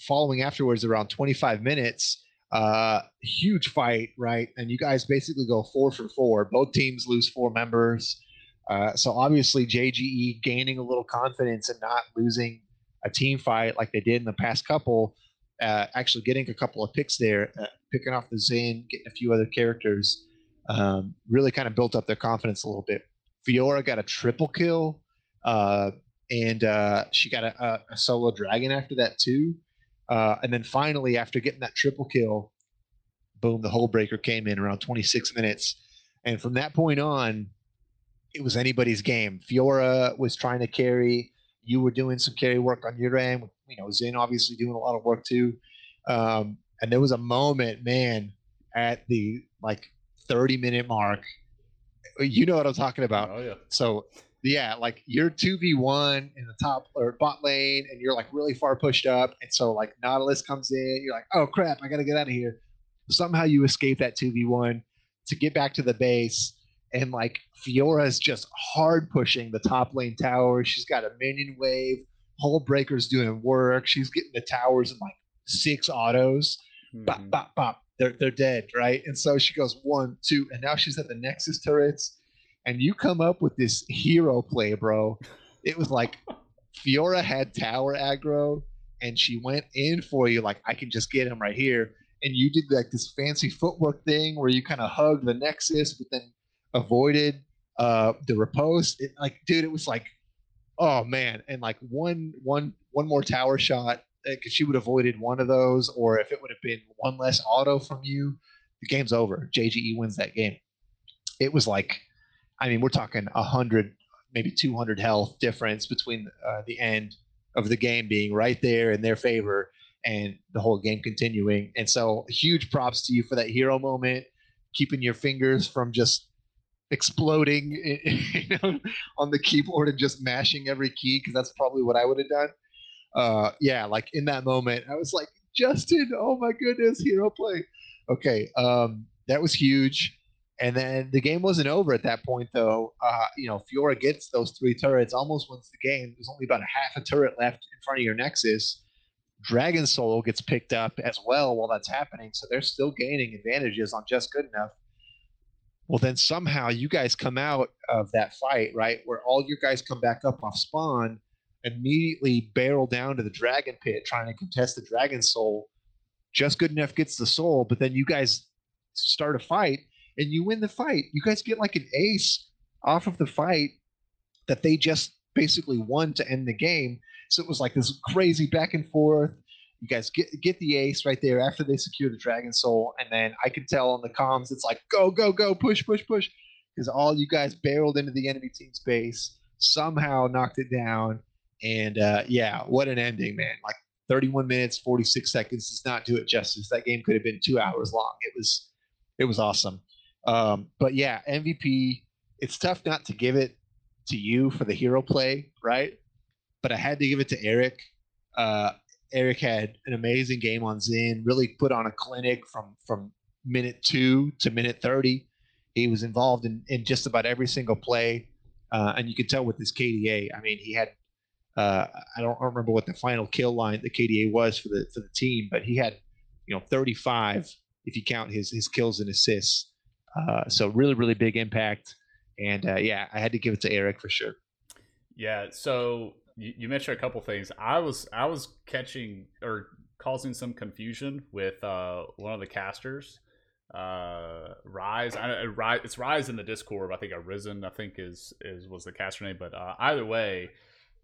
following afterwards, around 25 minutes, uh, huge fight, right? And you guys basically go four for four. Both teams lose four members. Uh, so obviously, JGE gaining a little confidence and not losing a team fight like they did in the past couple. Uh, actually, getting a couple of picks there, uh, picking off the Xin, getting a few other characters, um, really kind of built up their confidence a little bit. Fiora got a triple kill, uh, and uh, she got a, a, solo dragon after that too. And then finally, after getting that triple kill, boom, the Hullbreaker came in around 26 minutes. And from that point on, it was anybody's game. Fiora was trying to carry. You were doing some carry work on your end. You know, Xin obviously doing a lot of work too. Um, and there was a moment, man, at the like 30 minute mark. You know what I'm talking about. Oh yeah. So yeah, like you're two v one in the top or bot lane, and you're like really far pushed up, and so like Nautilus comes in, you're like, oh crap, I gotta get out of here. Somehow you escape that two v one to get back to the base, and like Fiora is just hard pushing the top lane tower. She's got a minion wave. Hullbreaker's doing work. She's getting the towers in like six autos. Mm-hmm. Bop, bop, bop. They're they're dead, right? And so she goes one, two, and now she's at the Nexus turrets and you come up with this hero play, bro. It was like Fiora had tower aggro, and she went in for you like I can just get him right here. And you did like this fancy footwork thing where you kind of hugged the Nexus, but then avoided uh the riposte. It, like, dude, it was like, oh man, and like one one one more tower shot because she would have avoided one of those, or if it would have been one less auto from you, the game's over. JGE wins that game. It was like I mean, we're talking a hundred, maybe two hundred health difference between uh, the end of the game being right there in their favor and the whole game continuing. And so, huge props to you for that hero moment, keeping your fingers from just exploding you know, on the keyboard and just mashing every key because that's probably what I would have done. Uh, yeah, like in that moment, I was like, Justin, oh my goodness, hero play. Okay, um, that was huge. And then the game wasn't over at that point, though. Uh, you know, Fiora gets those three turrets, almost wins the game. There's only about half a turret left in front of your Nexus. Dragon Soul gets picked up as well while that's happening, so they're still gaining advantages on just good enough. Well, then somehow you guys come out of that fight, right? Where all your guys come back up off spawn, immediately barrel down to the Dragon Pit, trying to contest the Dragon Soul. Just good enough gets the soul, but then you guys start a fight and you win the fight. You guys get like an ace off of the fight that they just basically won to end the game. So it was like this crazy back and forth. You guys get get the ace right there after they secure the Dragon Soul, and then I could tell on the comms it's like go go go push push push because all you guys barreled into the enemy team's base, somehow knocked it down, and uh, yeah, what an ending, man! Like 31 minutes 46 seconds does not do it justice. That game could have been two hours long. It was it was awesome. Um, but yeah, MVP. It's tough not to give it to you for the hero play, right? But I had to give it to Eric. Uh, Eric had an amazing game on Xin. Really put on a clinic from from minute two to minute thirty. He was involved in, in just about every single play, uh, and you could tell with his KDA. I mean, he had uh, I don't remember what the final kill line the KDA was for the for the team, but he had you know 35 if you count his his kills and assists. Uh, so really, really big impact. And uh, yeah, I had to give it to Eric for sure. Yeah. So you, you mentioned a couple things. I was I was catching or causing some confusion with uh, one of the casters. uh rise I, rise it's rise in the discord i think arisen i think is is was the caster name but uh, either way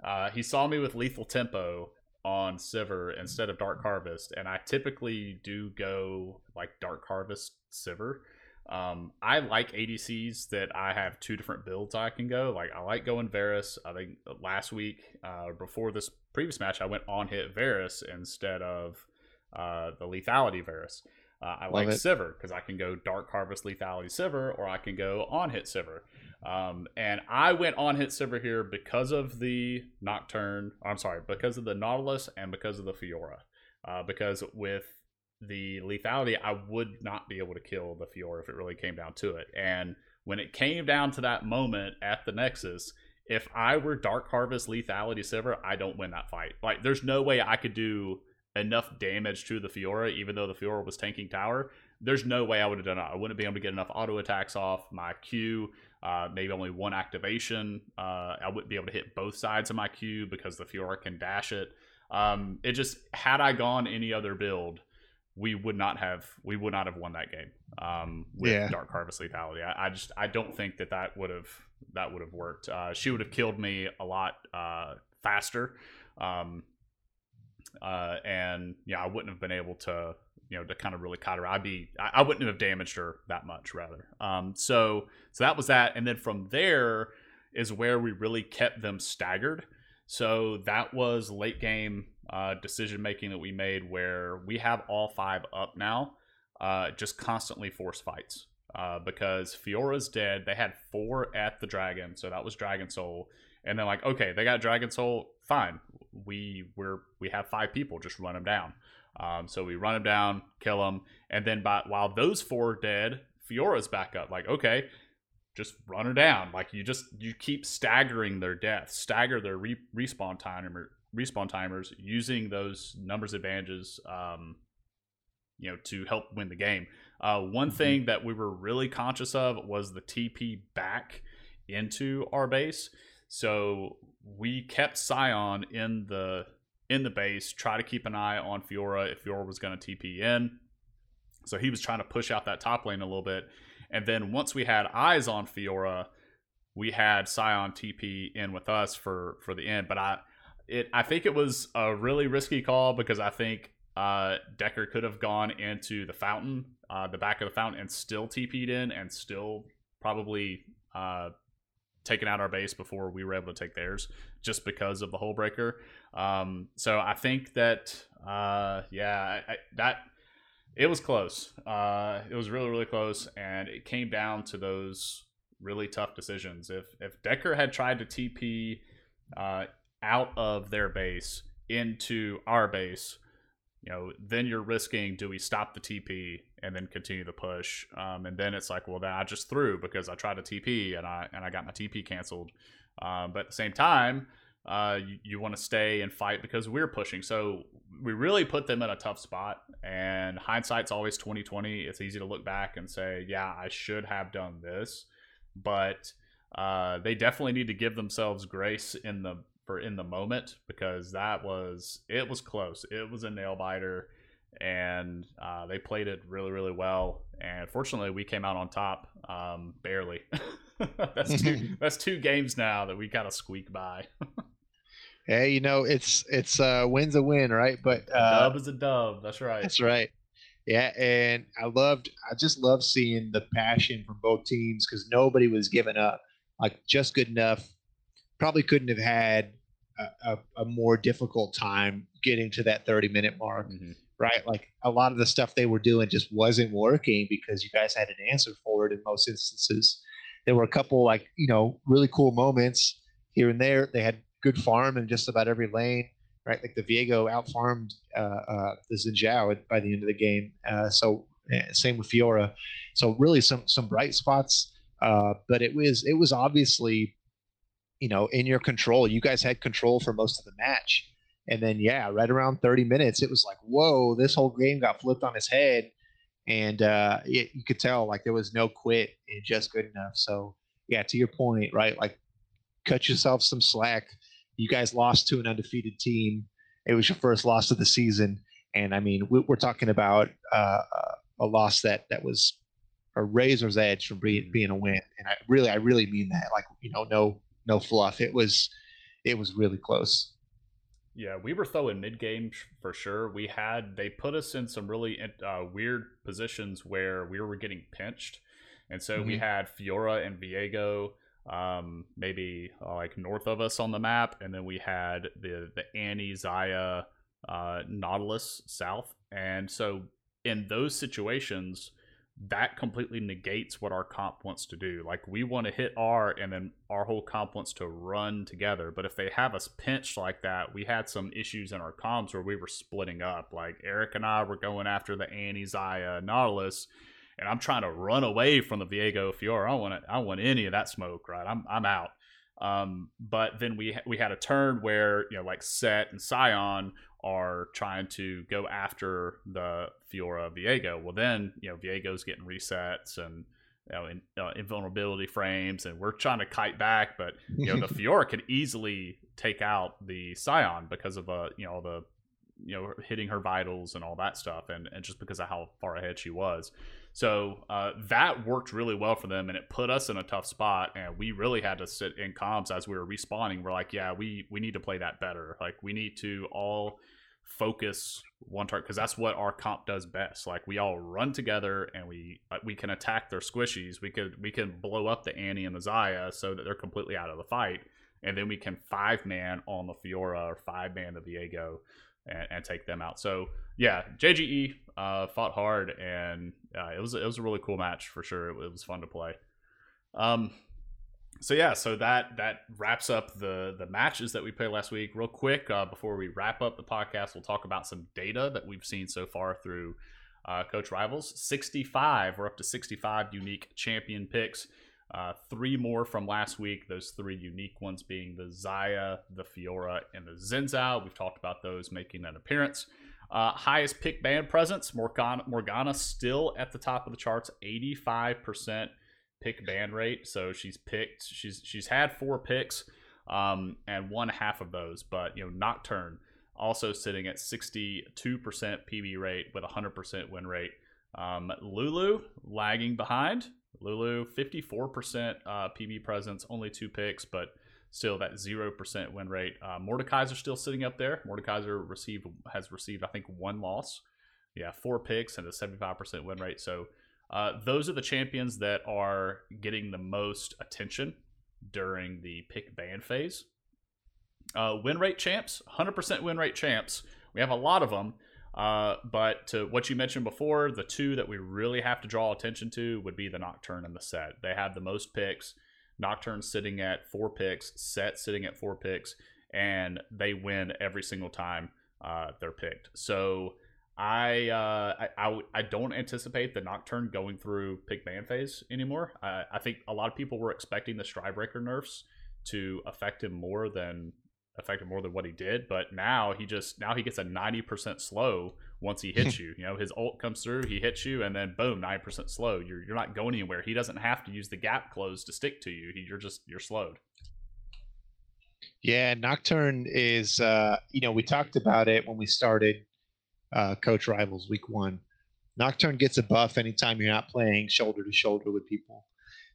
uh he saw me with lethal tempo on Sivir instead of Dark Harvest, and I typically do go like Dark Harvest Sivir. Um, I like ADCs that I have two different builds I can go. Like I like going Varus. I think last week, uh, before this previous match, I went on hit Varus instead of uh, the lethality Varus. Uh, I Love like it. Sivir because I can go Dark Harvest Lethality Sivir, or I can go on hit Sivir. Um, and I went on hit Sivir here because of the Nocturne. I'm sorry, because of the Nautilus and because of the Fiora. Uh, because with the lethality, I would not be able to kill the Fiora if it really came down to it. And when it came down to that moment at the Nexus, if I were Dark Harvest lethality Sivir, I don't win that fight. Like, there's no way I could do enough damage to the Fiora, even though the Fiora was tanking tower. There's no way I would have done it. I wouldn't be able to get enough auto attacks off. My Q uh, maybe only one activation. Uh, I wouldn't be able to hit both sides of my Q because the Fiora can dash it. Um, it just had I gone any other build, we would not have we would not have won that game um, with yeah. Dark Harvest lethality. I, I, just I don't think that that would have that would have worked. Uh, she would have killed me a lot uh, faster, um, uh, and yeah, I wouldn't have been able to you know to kind of really cut her. I'd be I, I wouldn't have damaged her that much rather. Um, so so that was that, and then from there is where we really kept them staggered. So that was late game uh, decision making that we made where we have all five up now, uh, just constantly force fights. Uh, because Fiora's dead. They had four at the dragon, so that was Dragon Soul. And then like, okay, they got Dragon Soul, fine. We we're we have five people, just run them down. Um, so we run them down, kill them, and then by, while those four are dead, Fiora's back up. Like, okay, just run her down. Like you just you keep staggering their death, stagger their re- respawn timer, respawn timers using those numbers advantages, um, you know, to help win the game. Uh, one mm-hmm. thing that we were really conscious of was the TP back into our base. So we kept scion in the in the base, try to keep an eye on Fiora if Fiora was going to TP in. So he was trying to push out that top lane a little bit. And then once we had eyes on Fiora, we had scion TP in with us for for the end. But I it I think it was a really risky call because I think uh, Decker could have gone into the fountain, uh, the back of the fountain, and still TP'd in and still probably uh, taken out our base before we were able to take theirs just because of the Hullbreaker. Um, so I think that, uh, yeah, I, I, that it was close. Uh, it was really, really close. And it came down to those really tough decisions. If, if Decker had tried to TP uh, out of their base into our base, you know, then you're risking do we stop the TP and then continue the push? Um, and then it's like, well, then I just threw because I tried to TP and I and I got my TP canceled. Um, but at the same time, uh, you, you want to stay and fight because we're pushing. So we really put them in a tough spot. And hindsight's always 2020. It's easy to look back and say, yeah, I should have done this, but uh, they definitely need to give themselves grace in the for in the moment because that was it was close. It was a nail biter, and uh, they played it really really well. And fortunately, we came out on top um, barely. that's two that's two games now that we kind of squeak by. hey, you know it's it's uh, win's a win, right? But uh, dub is a dub. That's right. That's right. Yeah, and I loved I just love seeing the passion from both teams because nobody was giving up. Like just good enough probably couldn't have had a, a, more difficult time getting to that 30 minute mark, mm-hmm. right? Like a lot of the stuff they were doing just wasn't working because you guys had an answer for it in most instances. There were a couple like, you know, really cool moments here and there. They had good farm in just about every lane, right? Like the Viego out farmed uh, uh, the Xin Zhao by the end of the game. Uh, so eh, same with Fiora. So really some some bright spots. Uh, but it was it was obviously you know in your control. You guys had control for most of the match, and then yeah, right around 30 minutes, it was like whoa, this whole game got flipped on its head, and uh, it, you could tell like there was no quit and just good enough. So yeah, to your point, right? Like cut yourself some slack. You guys lost to an undefeated team. It was your first loss of the season, and I mean we, are talking about uh, a loss that that was a razor's edge from being Mhm. being a win. And I really I really mean that. Like you know, no no fluff. It was it was really close. Yeah, we were throwing mid game for sure. We had they put us in some really uh, weird positions where we were getting pinched, and so we Mhm. had Fiora and Viego um, maybe uh, like north of us on the map, and then we had the the Annie Xayah uh, Nautilus south, and so in those situations. That completely negates what our comp wants to do. Like we want to hit R, and then our whole comp wants to run together. But if they have us pinched like that, we had some issues in our comps where we were splitting up. Like Eric and I were going after the Annie Xayah Nautilus, and I'm trying to run away from the Viego Fiora. I want I don't want any of that smoke, right? I'm I'm out. Um, but then we we had a turn where you know like Sett and Scion are trying to go after the Fiora Viego. Well, then you know Viego's getting resets and you know in, uh, invulnerability frames, and we're trying to kite back, but you know the Fiora could easily take out the Scion because of uh you know the you know hitting her vitals and all that stuff, and and just because of how far ahead she was. So uh, that worked really well for them, and it put us in a tough spot. And we really had to sit in comms as we were respawning. We're like, yeah, we we need to play that better. Like we need to all focus one target because that's what our comp does best. Like we all run together and we uh, we can attack their squishies. We could we can blow up the Annie and the Xayah so that they're completely out of the fight, and then we can five man on the Fiora or five man the Viego and, and take them out. So yeah, JGE uh, fought hard, and uh, it was it was a really cool match for sure. It, it was fun to play. Um, so yeah, so that that wraps up the the matches that we played last week. Real quick, uh, before we wrap up the podcast, we'll talk about some data that we've seen so far through uh, Coach Rivals. Sixty five, we're up to sixty five unique champion picks. Uh, three more from last week. Those three unique ones being the Xayah, the Fiora, and the Xin Zhao. We've talked about those making an appearance. Uh, highest pick band presence, Morgana, Morgana still at the top of the charts, 85% pick ban rate. So she's picked, she's she's had four picks um, and one half of those. But, you know, Nocturne also sitting at 62% PB rate with 100% win rate. Um, Lulu lagging behind. Lulu, 54% uh, PB presence, only two picks, but still that 0% win rate. Uh, Mordekaiser still sitting up there. Mordekaiser received, has received, I think, one loss. Yeah, four picks and a 75% win rate. So uh, those are the champions that are getting the most attention during the pick ban phase. Uh, win rate champs, 100% win rate champs. We have a lot of them. Uh, but to what you mentioned before, the two that we really have to draw attention to would be the Nocturne and the Sett. They have the most picks. Nocturne sitting at four picks, Sett sitting at four picks, and they win every single time uh, they're picked. So I, uh, I, I I don't anticipate the Nocturne going through pick ban phase anymore. Uh, I think a lot of people were expecting the Stridebreaker nerfs to affect him more than affect him more than what he did. But now he just now he gets a ninety percent slow once he hits you. You know, his ult comes through, he hits you, and then boom, nine percent slow. You're you're not going anywhere. He doesn't have to use the gap close to stick to you. He, you're just you're slowed. Yeah, Nocturne is, uh, you know, we talked about it when we started uh, Coach Rivals week one. Nocturne gets a buff anytime you're not playing shoulder to shoulder with people.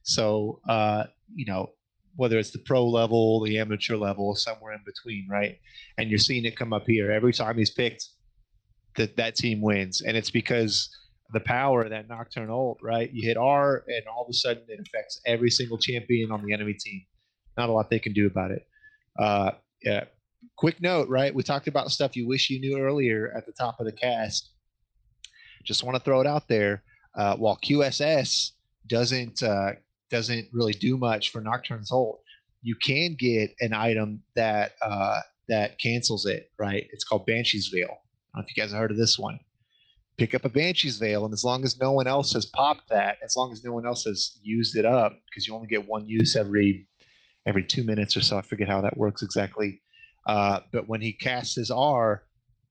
So, uh, you know, whether it's the pro level, the amateur level, somewhere in between, right? And you're seeing it come up here every time he's picked. That that team wins, and it's because the power of that Nocturne ult, right? You hit R, and all of a sudden it affects every single champion on the enemy team. Not a lot they can do about it. Uh, yeah. Quick note, right? We talked about stuff you wish you knew earlier at the top of the cast. Just want to throw it out there. Uh, while QSS doesn't uh, doesn't really do much for Nocturne's ult, you can get an item that uh, that cancels it. Right? It's called Banshee's Veil. I don't know if you guys have heard of this one. Pick up a Banshee's Veil, and as long as no one else has popped that, as long as no one else has used it up, because you only get one use every every two minutes or so. I forget how that works exactly. Uh, but when he casts his R,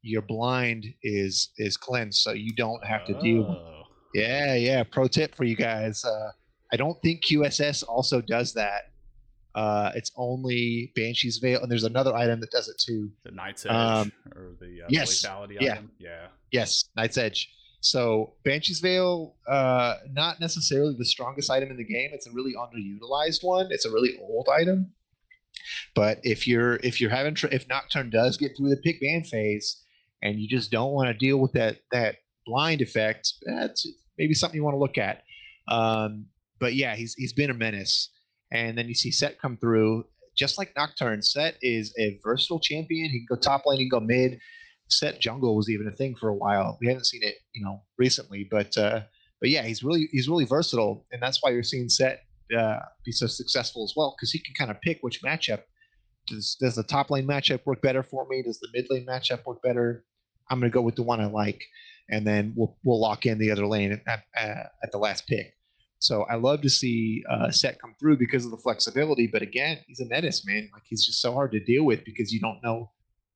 your blind is is cleansed, so you don't have to deal. Oh. Yeah, yeah. Pro tip for you guys. Uh, I don't think QSS also does that. Uh, it's only Banshee's Veil, and there's another item that does it too. The Knight's Edge Um, or the uh, yes, lethality yeah. item. Yeah. Yes, Knight's Edge. So Banshee's Veil, uh, not necessarily the strongest item in the game. It's a really underutilized one. It's a really old item. But if you're if you're having if Nocturne does get through the pick ban phase, and you just don't want to deal with that that blind effect, that's maybe something you want to look at. Um, but yeah, he's he's been a menace. And then you see Sett come through, just like Nocturne. Sett is a versatile champion. He can go top lane, he can go mid. Sett jungle was even a thing for a while. We haven't seen it, you know, recently, but uh, but yeah, he's really he's really versatile, and that's why you're seeing Sett uh, be so successful as well because he can kind of pick which matchup. Does does the top lane matchup work better for me? Does the mid lane matchup work better? I'm going to go with the one I like, and then we'll we'll lock in the other lane at, at, at the last pick. So I love to see uh, Sett come through because of the flexibility. But again, he's a menace, man. Like he's just so hard to deal with because you don't know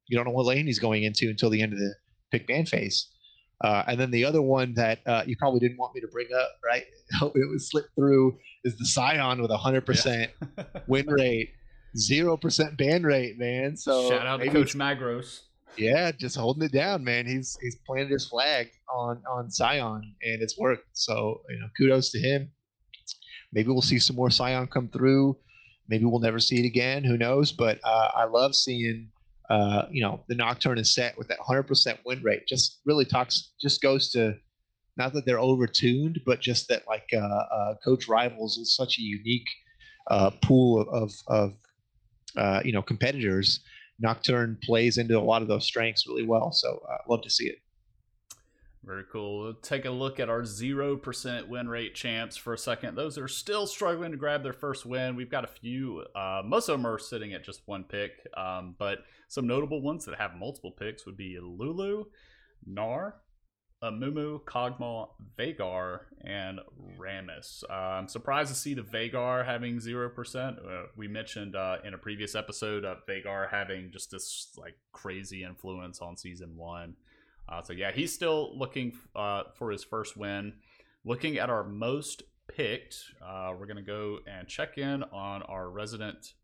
you don't know what lane he's going into until the end of the pick ban phase. Uh, and then the other one that uh, you probably didn't want me to bring up, right? it was slipped through is the Sion with hundred percent win rate, zero percent ban rate, man. So shout out to Coach Magros. Yeah, just holding it down, man. He's he's planted his flag on on Sion, and it's worked. So you know, kudos to him. Maybe we'll see some more Sion come through. Maybe we'll never see it again. Who knows? But uh, I love seeing uh, you know the Nocturne is set with that 100% win rate. Just really talks, just goes to not that they're overtuned, but just that like uh, uh, Coach Rivals is such a unique uh, pool of of uh, you know competitors Nocturne plays into a lot of those strengths really well. So I uh, love to see it. Very cool. We'll take a look at our 0% win rate champs for a second. Those are still struggling to grab their first win. We've got a few, uh, most of them are sitting at just one pick, um, but some notable ones that have multiple picks would be Lulu, Gnar, Amumu, Kog'Maw, Veigar, and Rammus. Uh, I'm surprised to see the Veigar having 0%. Uh, we mentioned uh, in a previous episode of Veigar having just this like crazy influence on season one. Uh, so yeah, he's still looking uh, for his first win. Looking at our most picked, uh, we're gonna go and check in on our resident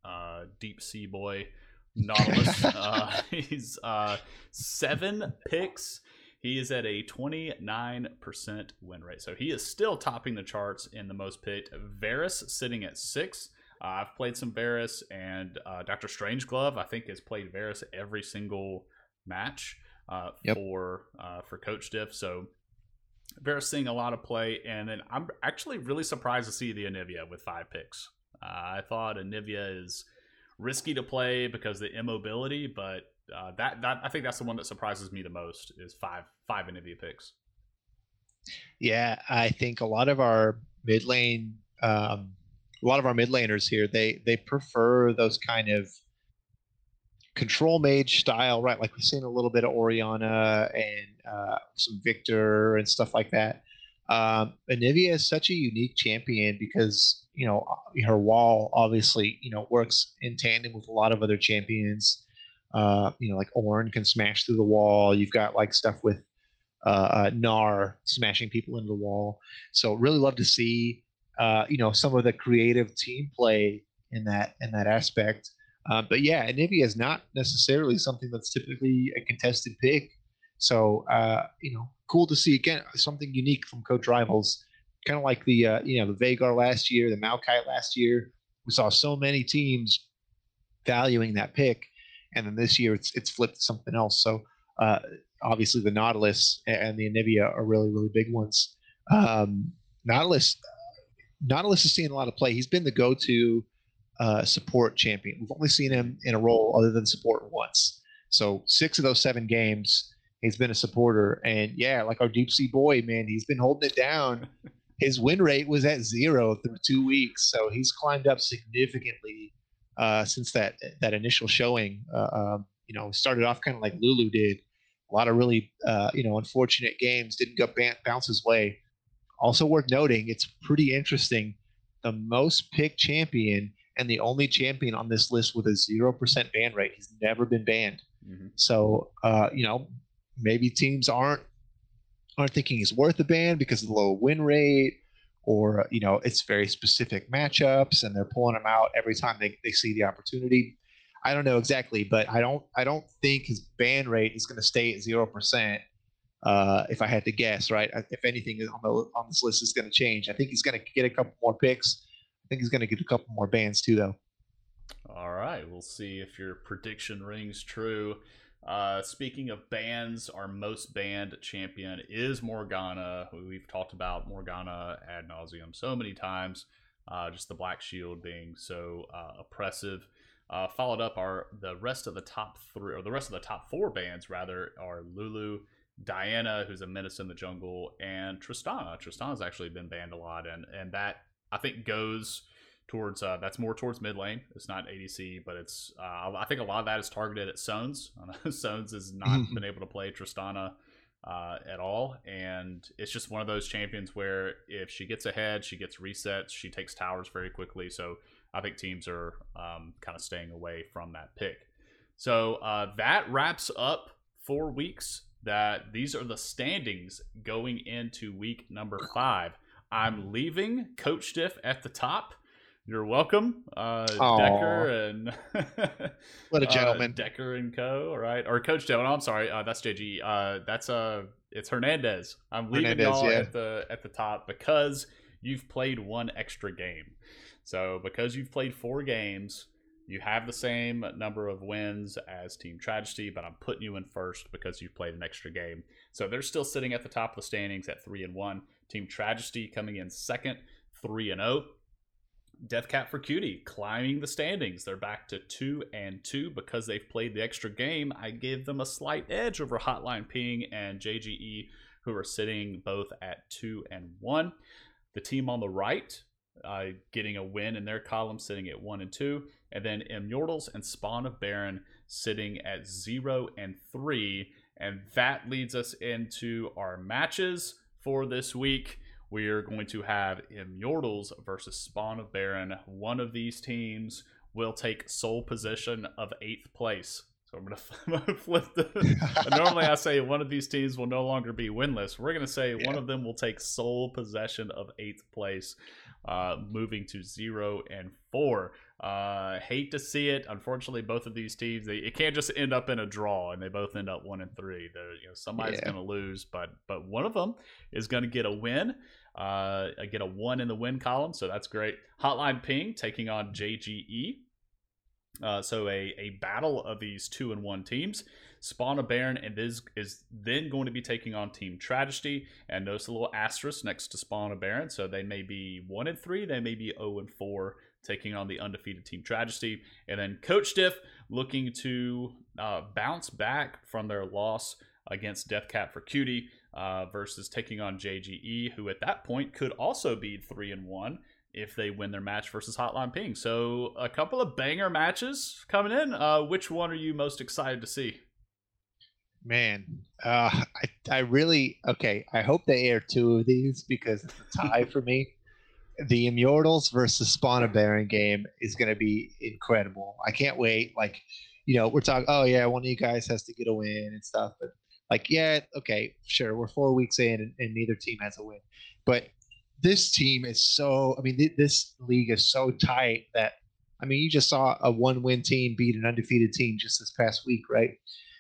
deep sea boy, Nautilus. he's seven picks. He is at a 29% win rate. So he is still topping the charts in the most picked. Varus sitting at six. Uh, I've played some Varus, and uh, Dr. Strangeglove, I think, has played Varus every single match uh, yep. for uh, for Coach Diff. So Varus seeing a lot of play, and then I'm actually really surprised to see the Anivia with five picks. Uh, I thought Anivia is risky to play because the immobility, but uh, that that I think that's the one that surprises me the most is five five Anivia picks. Yeah, I think a lot of our mid lane, um, a lot of our mid laners here, they they prefer those kind of control mage style, right? Like we've seen a little bit of Orianna and uh, some Viktor and stuff like that. Um, Anivia is such a unique champion because you know her wall obviously you know works in tandem with a lot of other champions. Uh, you know, like Ornn can smash through the wall. You've got like stuff with uh, uh, Gnar smashing people into the wall. So really love to see uh, you know some of the creative team play in that in that aspect. Uh, but yeah, Anivia is not necessarily something that's typically a contested pick. So uh, you know, cool to see again something unique from Coach Rivals. Kind of like the uh, you know the Veigar last year, the Maokai last year. We saw so many teams valuing that pick and then this year it's it's flipped to something else. So uh, obviously the Nautilus and the Anivia are really really big ones. Um, Nautilus Nautilus is seeing a lot of play. He's been the go-to uh, support champion. We've only seen him in a role other than support once. So six of those seven games, he's been a supporter. And yeah, like our deep sea boy, man, he's been holding it down. His win rate was at zero through two weeks, so he's climbed up significantly uh, since that that initial showing. Uh, um, you know, started off kind of like Lulu did. A lot of really, uh, you know, unfortunate games didn't go ban- bounce his way. Also worth noting, it's pretty interesting. The most picked champion and the only champion on this list with a zero percent ban rate. He's never been banned. Mm-hmm. So, uh, you know, maybe teams aren't aren't thinking he's worth a ban because of the low win rate or you know it's very specific matchups and they're pulling them out every time they, they see the opportunity i don't know exactly but i don't i don't think his ban rate is going to stay at 0% Uh, if I had to guess, right? If anything on the on this list is going to change, I think he's going to get a couple more picks. I think he's going to get a couple more bans too, though. All right, we'll see if your prediction rings true. Uh, speaking of bans, our most banned champion is Morgana. We've talked about Morgana ad nauseum so many times. Uh, just the Black Shield being so uh, oppressive. Uh, followed up are the rest of the top three, or the rest of the top four bands rather, are Lulu, Diana, who's a menace in the jungle, and Tristana. Tristana's actually been banned a lot, and and that I think goes towards uh, that's more towards mid lane. It's not ADC, but it's uh, I think a lot of that is targeted at Sones. Sones has not been able to play Tristana uh, at all, and it's just one of those champions where if she gets ahead, she gets resets. She takes towers very quickly, so I think teams are um, kind of staying away from that pick. So uh, that wraps up four weeks. That these are the standings going into week number five. I'm leaving Coach Diff at the top. You're welcome, uh, Decker and what a uh, gentleman, uh, Decker and Co. All right, or Coach Diff. Oh, I'm sorry, uh, that's JG. Uh, that's uh, it's Hernandez. I'm leaving Hernandez, y'all yeah. at the at the top because you've played one extra game. So because you've played four games, you have the same number of wins as Team Tragedy, but I'm putting you in first because you've played an extra game. So they're still sitting at the top of the standings at three and one. Team Tragedy coming in second, three and zero. Oh. Deathcat for Cutie climbing the standings. They're back to two and two because they've played the extra game. I give them a slight edge over Hotline Ping and JGE, who are sitting both at two and one. The team on the right, uh, getting a win in their column, sitting at one and two, and then Immortals and Spawn of Baron sitting at zero and three, and that leads us into our matches for this week we are going to have Immortals versus Spawn of Baron. One of these teams will take sole possession of eighth place. So I'm gonna, I'm gonna flip the. normally I say one of these teams will no longer be winless. We're gonna say yeah. one of them will take sole possession of eighth place, uh, moving to zero and four. Uh, hate to see it. Unfortunately, both of these teams they, it can't just end up in a draw, and they both end up one and three. They're, you know, somebody's yeah. going to lose, but but one of them is going to get a win. Uh, get a one in the win column, so that's great. Hotline Ping taking on JGE. Uh, so a, a battle of these two and one teams. Spawn of Baron and is is then going to be taking on Team Tragedy. And notice a little asterisk next to Spawn of Baron. So they may be one and three, they may be 0 and four taking on the undefeated Team Tragedy. And then Coach Diff looking to uh, bounce back from their loss against Deathcat for Cutie uh, versus taking on JGE, who at that point could also be 3 and 1 if they win their match versus Hotline Ping. So a couple of banger matches coming in. Uh, which one are you most excited to see? Man, uh, I, I really okay. I hope they air two of these because it's a tie for me the Immortals versus Spawn of Baron game is going to be incredible. I can't wait. Like, you know, we're talking. Oh yeah, one of you guys has to get a win and stuff. But like, yeah, okay, sure. We're four weeks in, and, and neither team has a win. But this team is so. I mean, th- this league is so tight that. I mean, you just saw a one-win team beat an undefeated team just this past week, right?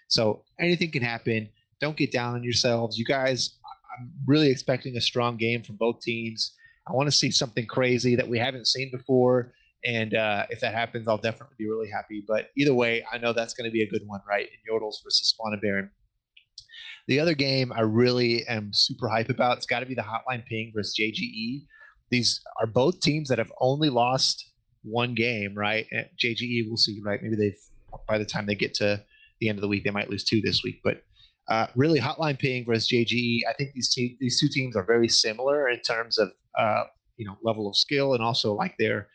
So anything can happen. Don't get down on yourselves. You guys, I'm really expecting a strong game from both teams. I want to see something crazy that we haven't seen before. And uh, if that happens, I'll definitely be really happy. But either way, I know that's going to be a good one, right? In Yordles versus Spawn of Baron. The other game I really am super hype about, it's got to be the Hotline Ping versus JGE. These are both teams that have only lost one game, right? And JGE, we'll see, right? Maybe they've, by the time they get to the end of the week, they might lose two this week. But uh, really, Hotline Ping versus JGE, I think these, te- these two teams are very similar in terms of uh, you know level of skill and also like their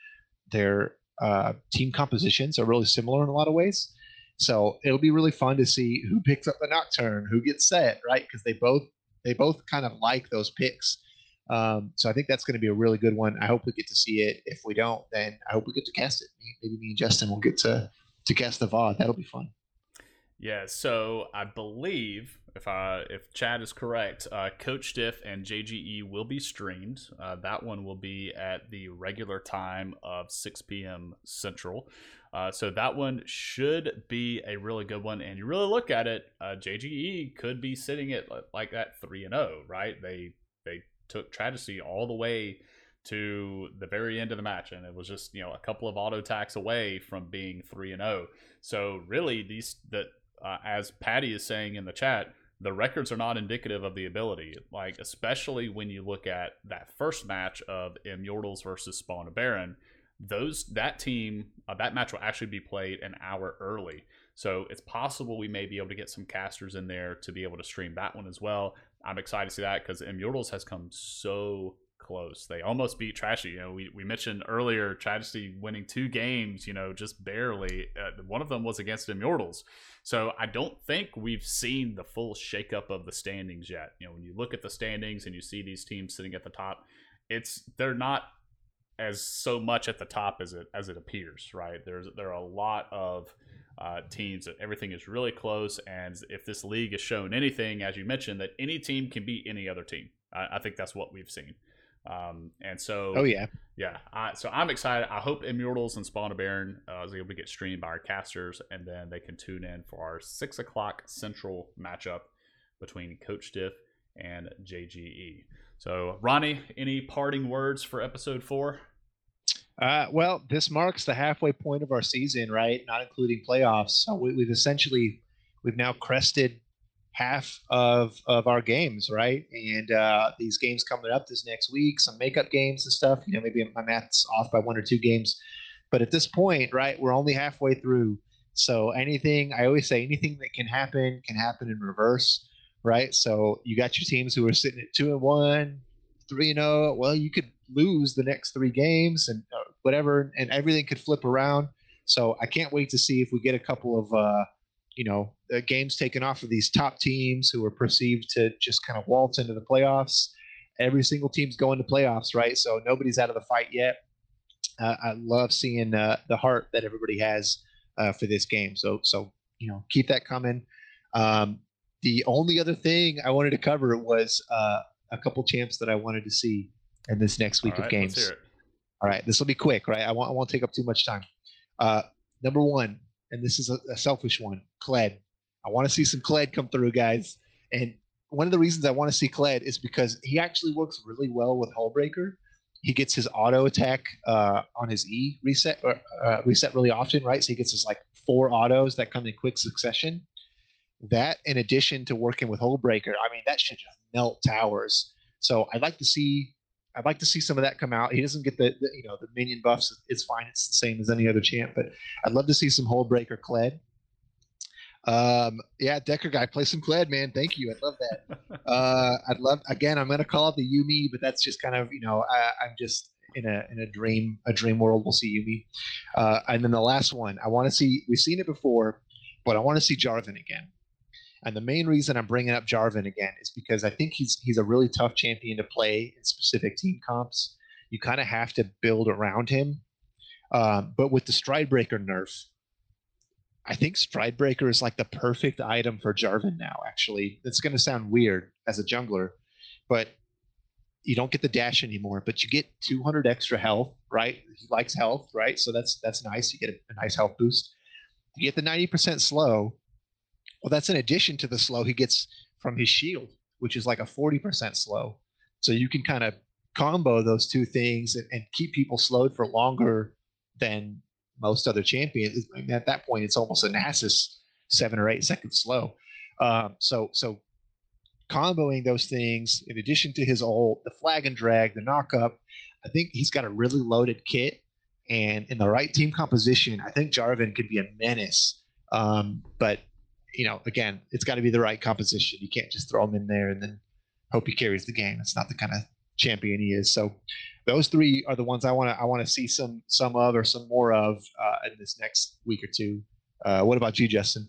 their uh, team compositions are really similar in a lot of ways. So it'll be really fun to see who picks up the nocturne, who gets Sett, right? Because they both they both kind of like those picks. Um, so I think that's going to be a really good one. I hope we get to see it. If we don't, then I hope we get to cast it. Maybe me and Justin will get to to cast the VOD. That'll be fun. Yeah, so I believe if uh, if Chad is correct, uh, Coach Diff and JGE will be streamed. Uh, that one will be at the regular time of 6 p.m. Central. Uh, so that one should be a really good one. And you really look at it, uh, JGE could be sitting at like that three and zero, oh, right? They they took Tragedy all the way to the very end of the match, and it was just you know a couple of auto attacks away from being three and zero. Oh. So really, these that uh, as Patty is saying in the chat, the records are not indicative of the ability. Like especially when you look at that first match of Immortals versus Spawn of Baron, those that team uh, that match will actually be played an hour early. So it's possible we may be able to get some casters in there to be able to stream that one as well. I'm excited to see that because Immortals has come so close. They almost beat Trashy. You know, we, we mentioned earlier Tragedy winning two games, you know, just barely. Uh, one of them was against Immortals. So I don't think we've seen the full shakeup of the standings yet. You know, when you look at the standings and you see these teams sitting at the top, it's they're not as so much at the top as it as it appears, right? There's there are a lot of uh, teams that everything is really close, and if this league has shown anything, as you mentioned, that any team can beat any other team. I, I think that's what we've seen. Um, and so, oh yeah, yeah. I, so I'm excited. I hope Immortals and Spawn of Baron uh, is able to get streamed by our casters, and then they can tune in for our six o'clock central matchup between Coach Diff and JGE. So, Ronnie, any parting words for episode four? Uh, well, this marks the halfway point of our season, right? Not including playoffs. So we, we've essentially we've now crested half of of our games, right? And uh, these games coming up this next week, some makeup games and stuff. You know, maybe my math's off by one or two games, but at this point, right, we're only halfway through. So anything, I always say, anything that can happen can happen in reverse, right? So you got your teams who are sitting at two and one, three and zero. Oh. Well, you could lose the next three games and uh, whatever, and everything could flip around. So I can't wait to see if we get a couple of. Uh, you know, uh, games taken off of these top teams who are perceived to just kind of waltz into the playoffs. Every single team's going to playoffs, right? So nobody's out of the fight yet. Uh, I love seeing uh, the heart that everybody has uh, for this game. So, so you know, keep that coming. Um, the only other thing I wanted to cover was uh, a couple champs that I wanted to see in this next week right, of games. All right, this will be quick, right? I won't, I won't take up too much time. Uh, number one, and this is a, a selfish one, Kled. I want to see some Kled come through, guys. And one of the reasons I want to see Kled is because he actually works really well with Hullbreaker. He gets his auto attack uh, on his E reset or, uh, reset really often, right? So he gets his like four autos that come in quick succession. That, in addition to working with Hullbreaker, I mean, that should just melt towers. So I'd like to see I'd like to see some of that come out. He doesn't get the, the, you know the minion buffs. It's fine. It's the same as any other champ, but I'd love to see some Hullbreaker Kled. Um, yeah, Decker guy, play some Kled, man. Thank you. I'd love that. Uh, I'd love again. I'm gonna call it the Yuumi, but that's just kind of you know I, am just in a in a dream a dream world. We'll see Yuumi, uh, and then the last one. I want to see. We've seen it before, but I want to see Jarvan again. And the main reason I'm bringing up Jarvan again is because I think he's he's a really tough champion to play in specific team comps. You kind of have to build around him. Um, but with the Stridebreaker nerf, I think Stridebreaker is like the perfect item for Jarvan now. Actually, it's going to sound weird as a jungler, but you don't get the dash anymore, but you get 200 extra health, right? He likes health, right? So that's that's nice. You get a, a nice health boost. You get the 90% slow, well, that's in addition to the slow he gets from his shield, which is like a 40% slow. So you can kind of combo those two things and, and, keep people slowed for longer than most other champions. At that point, it's almost a Nasus seven or eight seconds slow. Um, so so comboing those things in addition to his ult, the flag and drag, the knock up, I think he's got a really loaded kit. And in the right team composition, I think Jarvan could be a menace. Um, but you know, again, it's got to be the right composition. You can't just throw him in there and then hope he carries the game. It's not the kind of champion he is. So those three are the ones I want to I want to see some some of or some more of uh, in this next week or two. Uh, what about you, Justin?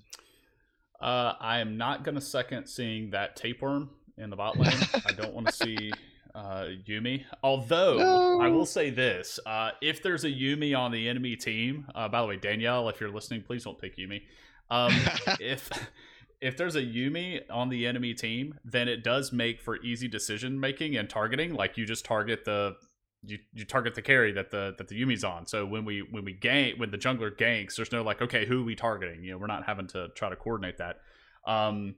Uh, I am not going to second seeing that tapeworm in the bot lane. I don't want to see uh, Yuumi. Although no. I will say this: uh, if there's a Yuumi on the enemy team, uh, by the way, Danielle, if you're listening, please don't pick Yuumi. Um, if if there's a Yuumi on the enemy team, then it does make for easy decision making and targeting. Like you just target the you, you target the carry that the that the Yuumi's on. So when we when we gank when the jungler ganks, there's no like okay who are we targeting? You know we're not having to try to coordinate that. Um,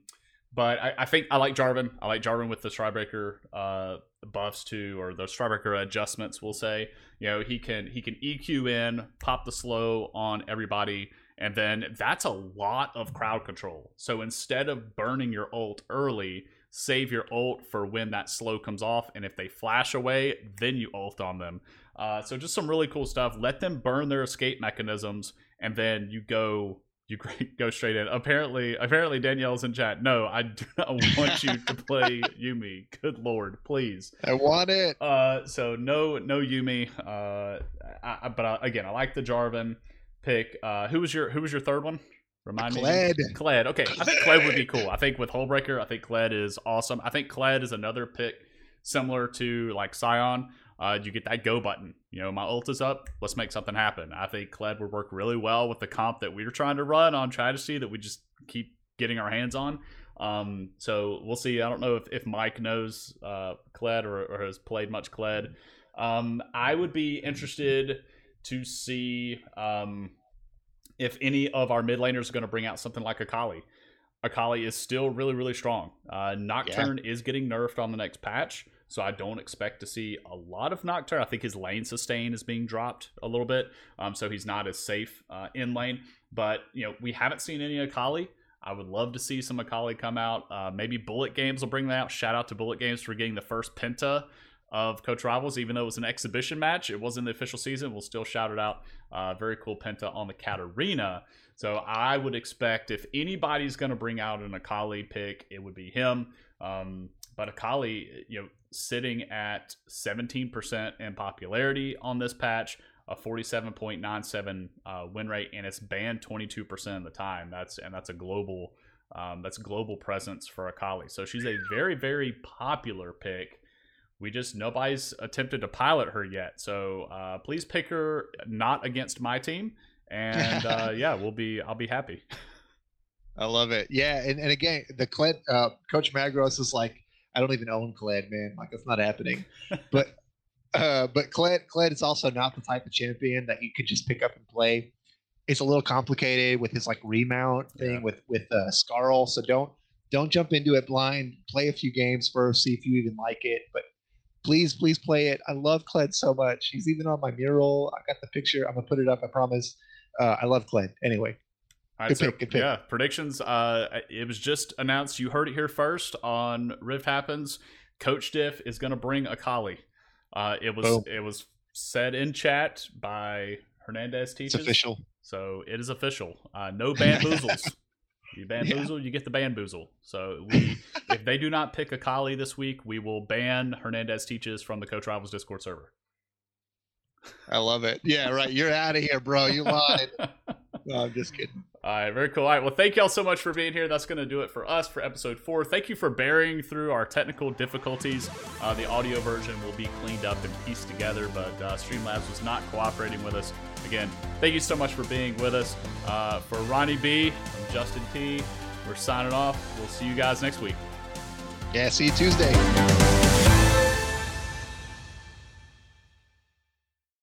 but I, I think I like Jarvan. I like Jarvan with the Stridebreaker uh, buffs too, or the Stridebreaker adjustments. We'll say you know he can he can EQ in, pop the slow on everybody and then that's a lot of crowd control. So instead of burning your ult early, save your ult for when that slow comes off. And if they flash away, then you ult on them. Uh, so just some really cool stuff. Let them burn their escape mechanisms, and then you go you go straight in. Apparently, apparently Danielle's in chat. No, I do not want you to play Yuumi. Good lord, please. I want it. Uh, so no, no Yuumi. Uh, I, but uh, again, I like the Jarvan pick. Uh, who was your Who was your third one? Remind Kled. me. Kled. Okay, Kled. I think Kled would be cool. I think with Hullbreaker, I think Kled is awesome. I think Kled is another pick similar to like Sion. Uh, you get that go button. You know, my ult is up. Let's make something happen. I think Kled would work really well with the comp that we were trying to run on Tragedy that we just keep getting our hands on. Um, so we'll see. I don't know if, if Mike knows uh, Kled or, or has played much Kled. Um, I would be interested to see um, if any of our mid laners are going to bring out something like Akali. Akali is still really, really strong. Uh, Nocturne yeah. is getting nerfed on the next patch, so I don't expect to see a lot of Nocturne. I think his lane sustain is being dropped a little bit, um, so he's not as safe uh, in lane. But you know, we haven't seen any Akali. I would love to see some Akali come out. Uh, maybe Bullet Games will bring that out. Shout out to Bullet Games for getting the first Penta of Coach Rivals, even though it was an exhibition match. It wasn't the official season. We'll still shout it out. Uh, very cool Penta on the Katarina. So I would expect if anybody's going to bring out an Akali pick, it would be him. Um, but Akali, you know, sitting at 17% in popularity on this patch, a 47.97 uh, win rate, and it's banned 22% of the time. That's and that's a global. Um, that's global presence for Akali. So she's a very, very popular pick we just nobody's attempted to pilot her yet. So uh, please pick her not against my team, and uh, yeah, we'll be I'll be happy. I love it. Yeah, and, and again, the Kled, uh, Coach Magros is like, I don't even own Kled, man. Like that's not happening. but uh, but Kled Kled is also not the type of champion that you could just pick up and play. It's a little complicated with his like remount thing yeah. with with uh, Skaarl. So don't don't jump into it blind. Play a few games first, see if you even like it. But please, please play it. I love Kled so much. He's even on my mural. I got the picture. I'm gonna put it up. I promise. Uh, I love Kled. Anyway. All right, good so, pick, good pick. Yeah, predictions. Uh, it was just announced. You heard it here first on Rift Happens. Coach Diff is going to bring Akali. Uh, it was Boom. it was said in chat by Hernandez teaches. It's official. So it is official. Uh, no bamboozles. You bamboozle, yeah. you get the bamboozle. So we, if they do not pick Akali this week, we will ban Hernandez teaches from the Coach Rivals Discord server. I love it. Yeah, right. You're out of here, bro. You lied. no, I'm just kidding. All right, very cool. All right, well, thank y'all so much for being here. That's going to do it for us for episode four. Thank you for bearing through our technical difficulties. Uh, the audio version will be cleaned up and pieced together, but uh, Streamlabs was not cooperating with us. Again, thank you so much for being with us. Uh, for Ronnie B, I'm Justin T. We're signing off. We'll see you guys next week. Yeah, see you Tuesday.